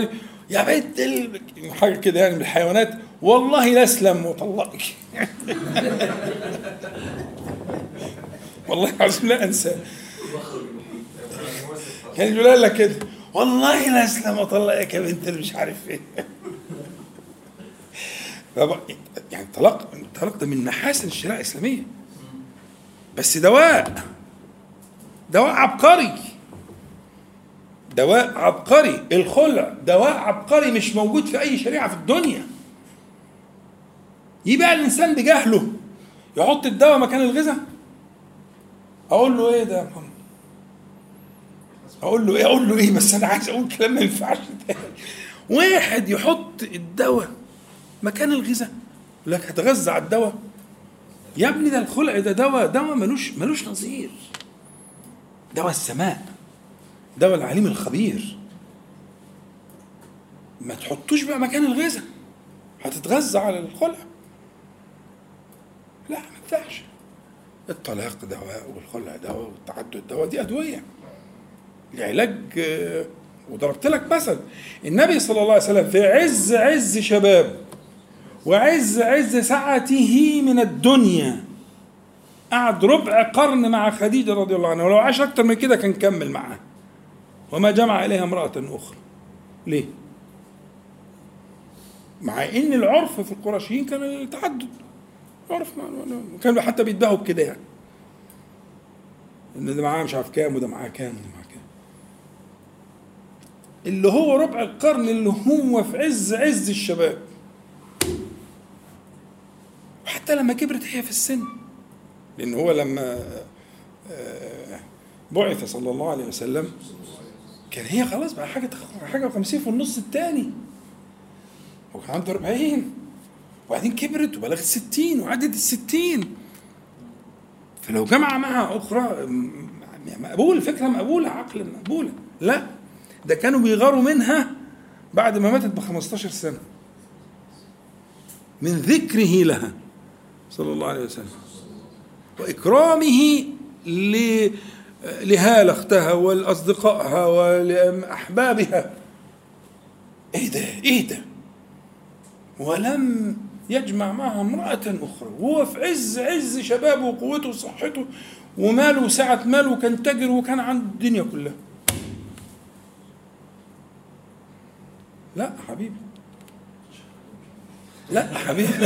يا بنت ال... حاجة كده يعني من الحيوانات. والله لا أسلم وطلقك. *laughs* والله العظيم لا انساه كان يقول لها كده. والله لا أسلم وطلقك يا بنت اللي مش عارف إيه. *laughs* يعني الطلاق الطلاق ده من محاسن الشريعة الإسلامية. بس دواء دواء عبقري. دواء عبقري الخلع دواء عبقري مش موجود في أي شريعة في الدنيا. يبقى الإنسان بجهله يحط الدواء مكان الغذاء. أقول له إيه ده يا محمد؟ أقول له إيه؟ أقول له إيه؟ بس أنا عايز أقول كلام ما ينفعش واحد يحط الدواء مكان الغذاء. يقول لك هتغذى على الدواء؟ يا ابني ده الخلع ده دواء دواء ملوش ملوش نظير. دواء السماء. دواء العليم الخبير. ما تحطوش بقى مكان الغذاء. هتتغذى على الخلع لا ما ينفعش. الطلاق دواء والخلع دواء والتعدد دواء دي أدوية. لعلاج وضربت لك مثل. النبي صلى الله عليه وسلم في عز عز شباب وعز عز سعته من الدنيا قعد ربع قرن مع خديجة رضي الله عنها. ولو عاش أكتر من كده كان كمل معها وما جمع إليها امرأة أخرى. ليه؟ مع إن العرف في القرشيين كان التعدد. عرف كانوا حتى بيتباهوا بكده يعني. إن ده معاه مش عارف كام وده معاه كام وده معاه كام. اللي هو ربع القرن اللي هو في عز عز الشباب. وحتى لما كبرت هي في السن. لأن هو لما آه، بعث صلى الله عليه وسلم كان هي خلاص بقى حاجة حاجة و50 في النص الثاني هو كان عنده 40 وبعدين كبرت وبلغت 60 وعدت ال 60 فلو جمع معها أخرى م- مقبول فكرة مقبولة عقلا مقبولة. لا ده كانوا بيغاروا منها بعد ما ماتت ب 15 سنة. من ذكره لها صلى الله عليه وسلم. وإكرامه ل لهالة أختها ولأصدقائها ولأحبابها. إيه ده إيه ده ولم يجمع معها امرأة أخرى. وهو في عز عز شبابه وقوته وصحته وماله وسعة ماله وكان تاجر وكان عنده الدنيا كلها. لا حبيبي. لا حبيبي. *laughs*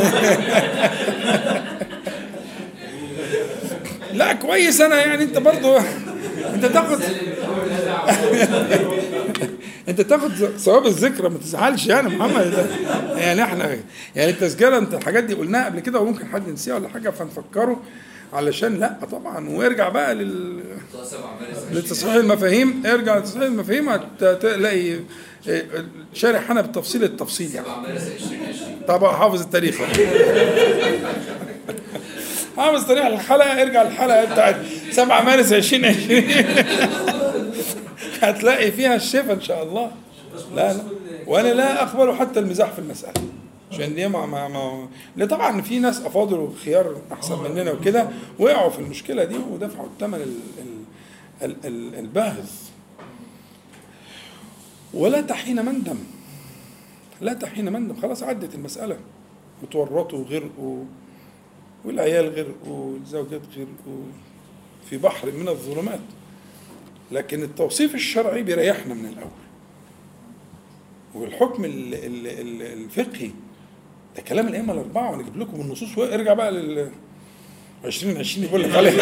لا كويس أنا يعني أنت برضو انت تاخد انت تاخد ثواب الذكرى ما تزعلش يعني محمد. يعني إحنا يعني التسجيله انت الحاجات دي قلناها قبل كده وممكن حد ينسيها ولا حاجة فنفكره علشان لا طبعا. وارجع بقى لل لتصحيح المفاهيم. ارجع لتصحيح المفاهيم هتلاقي شارح أنا بالتفصيل التفصيل يعني. طبعا حافظ التاريخ. حافظ تاريخ الحلقة ارجع الحلقة بتاعت 7 مارس 2020 هتلاقي فيها الشفا إن شاء الله. لا لا. وأنا لا اقبل حتى المزاح في المسألة. عشان دي طبعا في ناس افاضل وخيار أحسن مننا وكده وقعوا في المشكلة دي ودفعوا الثمن ال ال ال ال الباهظ. ولا تحين مندم لا تحين مندم خلاص عدت المسألة. وتورطوا وغرقوا والعيال غرقوا والزوجات غرقوا. في بحر من الظلمات. لكن التوصيف الشرعي بيريحنا من الأول. والحكم ال- ال- ال- الفقهي ده كلام الأئمة الأربعة ونجيب لكم النصوص ارجع بقى لل 2020 يقول لك عليه *laughs*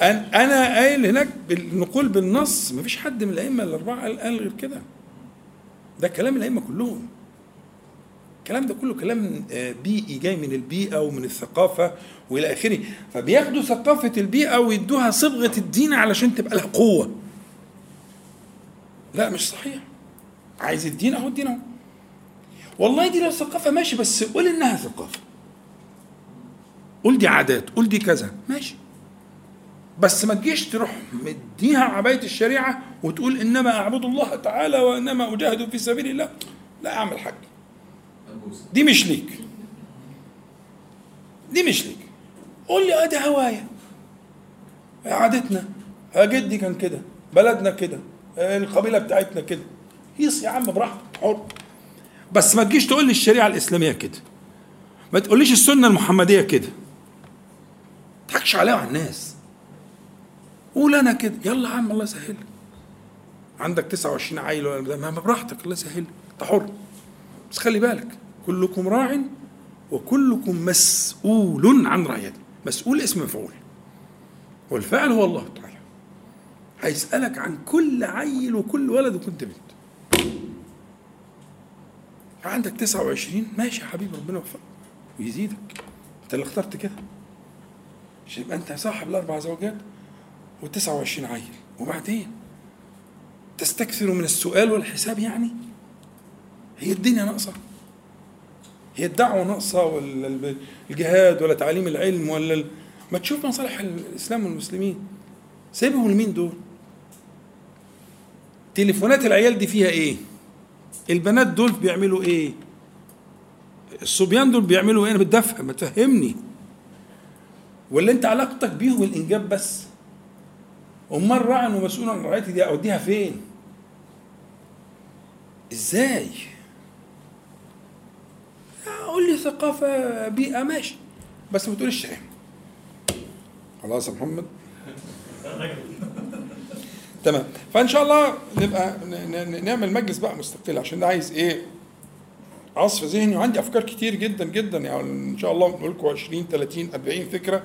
أن- أنا قايل هناك بالنقول بالنص مفيش حد من الأئمة الأربعة قال غير كده. ده كلام الأئمة كلهم. الكلام ده كله كلام آه، بيئي جاي من البيئة ومن الثقافة وإلى آخره. فبياخدوا ثقافة البيئة ويدوها صبغة الدين علشان تبقى لها قوة. لا مش صحيح. عايز الدين أهو الدين أهو. والله دي لو ثقافة ماشي بس قول إنها ثقافة. قول دي عادات قول دي كذا ماشي. بس ما تجيش تروح مديها عبايه الشريعة وتقول إنما أعبد الله تعالى وإنما أجاهد في سبيل الله. لا أعمل حاجة. دي مش ليك. دي مش ليك. قول لي ادي هواية. عادتنا آه جدي كان كده. بلدنا كده. آه القبيلة بتاعتنا كده. هيص يا عم براحتك حر. بس ما تجيش تقول لي الشريعة الإسلامية كده. ما تقوليش السنة المحمدية كده. ما تضحكش عليها على الناس. قول أنا كده. يلا يا عم الله يسهل. عندك 29 عيل ولا ما براحتك الله يسهل. انت حر. بس خلي بالك. كلكم راع وكلكم مسؤول عن رعيته. مسؤول اسم مفعول. والفاعل هو الله تعالى. هيسألك عن كل عيل وكل ولد وكنت بنت. عندك 29 ماشي يا حبيبي ربنا يوفقك ويزيدك. انت اللي اخترت كده. مش يبقى انت صاحب الأربع زوجات و29 عيل. وبعدين تستكثر من السؤال والحساب يعني؟ هي الدنيا ناقصة. هي الدعوه ناقصه ولا الجهاد ولا تعليم العلم ولا. ما تشوف مصالح الإسلام والمسلمين. سيبهم لمين دول؟ تليفونات العيال دي فيها إيه؟ البنات دول بيعملوا إيه؟ الصبيان دول بيعملوا إيه؟ أنا بتفهم ما تفهمني. ولا أنت علاقتك بيهم الإنجاب بس؟ امال راعي ومسؤول عن رعايتي دي أوديها فين؟ إزاي؟ قول لي ثقافة بيئة ماشي. بس ما تقوليش شيء. خلاص يا محمد. تمام. فإن شاء الله نبقى نعمل مجلس بقى مستقل عشان ده عايز إيه؟ عصف ذهني. وعندي أفكار كتير جدا جدا. يعني إن شاء الله نقول لكم 20 30 40 فكرة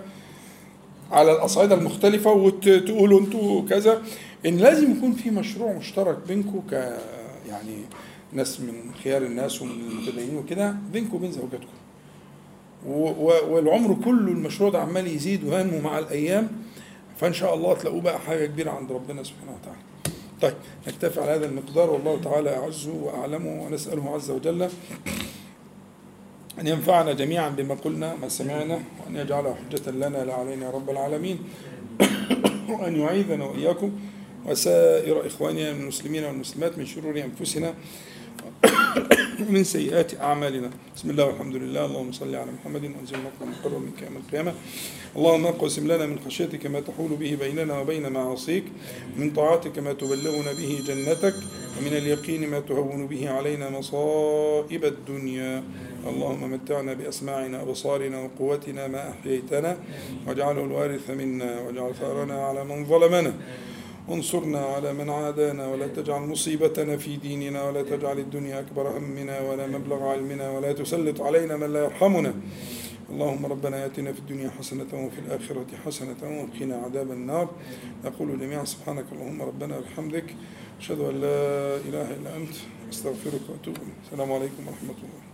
على الأصعدة المختلفة وتقولوا أنتوا كذا. إن لازم يكون في مشروع مشترك بينكم ك يعني ناس من خيار الناس ومن المتدينين وكده بينكم وبين زوجاتكم. والعمر كله المشروع ده عمال يزيد وينمو مع الأيام فإن شاء الله تلاقوه بقى حاجة كبيرة عند ربنا سبحانه وتعالى. طيب نكتفي على هذا المقدار. والله تعالى اعز واعلم ونسأله عز وجل أن ينفعنا جميعا بما قلنا ما سمعنا وأن يجعله حجة لنا لا علينا يا رب العالمين. *coughs* وأن يعيذنا وإياكم. وسائر إخواننا المسلمين والمسلمات من شرور أنفسنا *coughs* ومن سيئات أعمالنا. بسم الله والحمد لله. اللهم صل على محمد وأنزل مقام مقرر منك يوم القيامة. اللهم اقسم لنا من خشيتك ما تحول به بيننا وبين معاصيك. من طاعتك ما تبلغنا به جنتك. ومن اليقين ما تهون به علينا مصائب الدنيا. اللهم متعنا بأسماعنا وأبصارنا وقوتنا ما أحييتنا. واجعله الوارث منا. واجعل ثأرنا على من ظلمنا. وانصرنا على من عادانا ولا تجعل مصيبتنا في ديننا ولا تجعل الدنيا أكبر همنا ولا مبلغ علمنا ولا تسلط علينا من لا يرحمنا. اللهم ربنا آتنا في الدنيا حسنة وفي الآخرة حسنة وقنا عذاب النار. نقول جميعا سبحانك اللهم ربنا وبحمدك أشهد أن لا إله إلا أنت. أستغفرك وأتوب إليك. السلام عليكم ورحمة الله.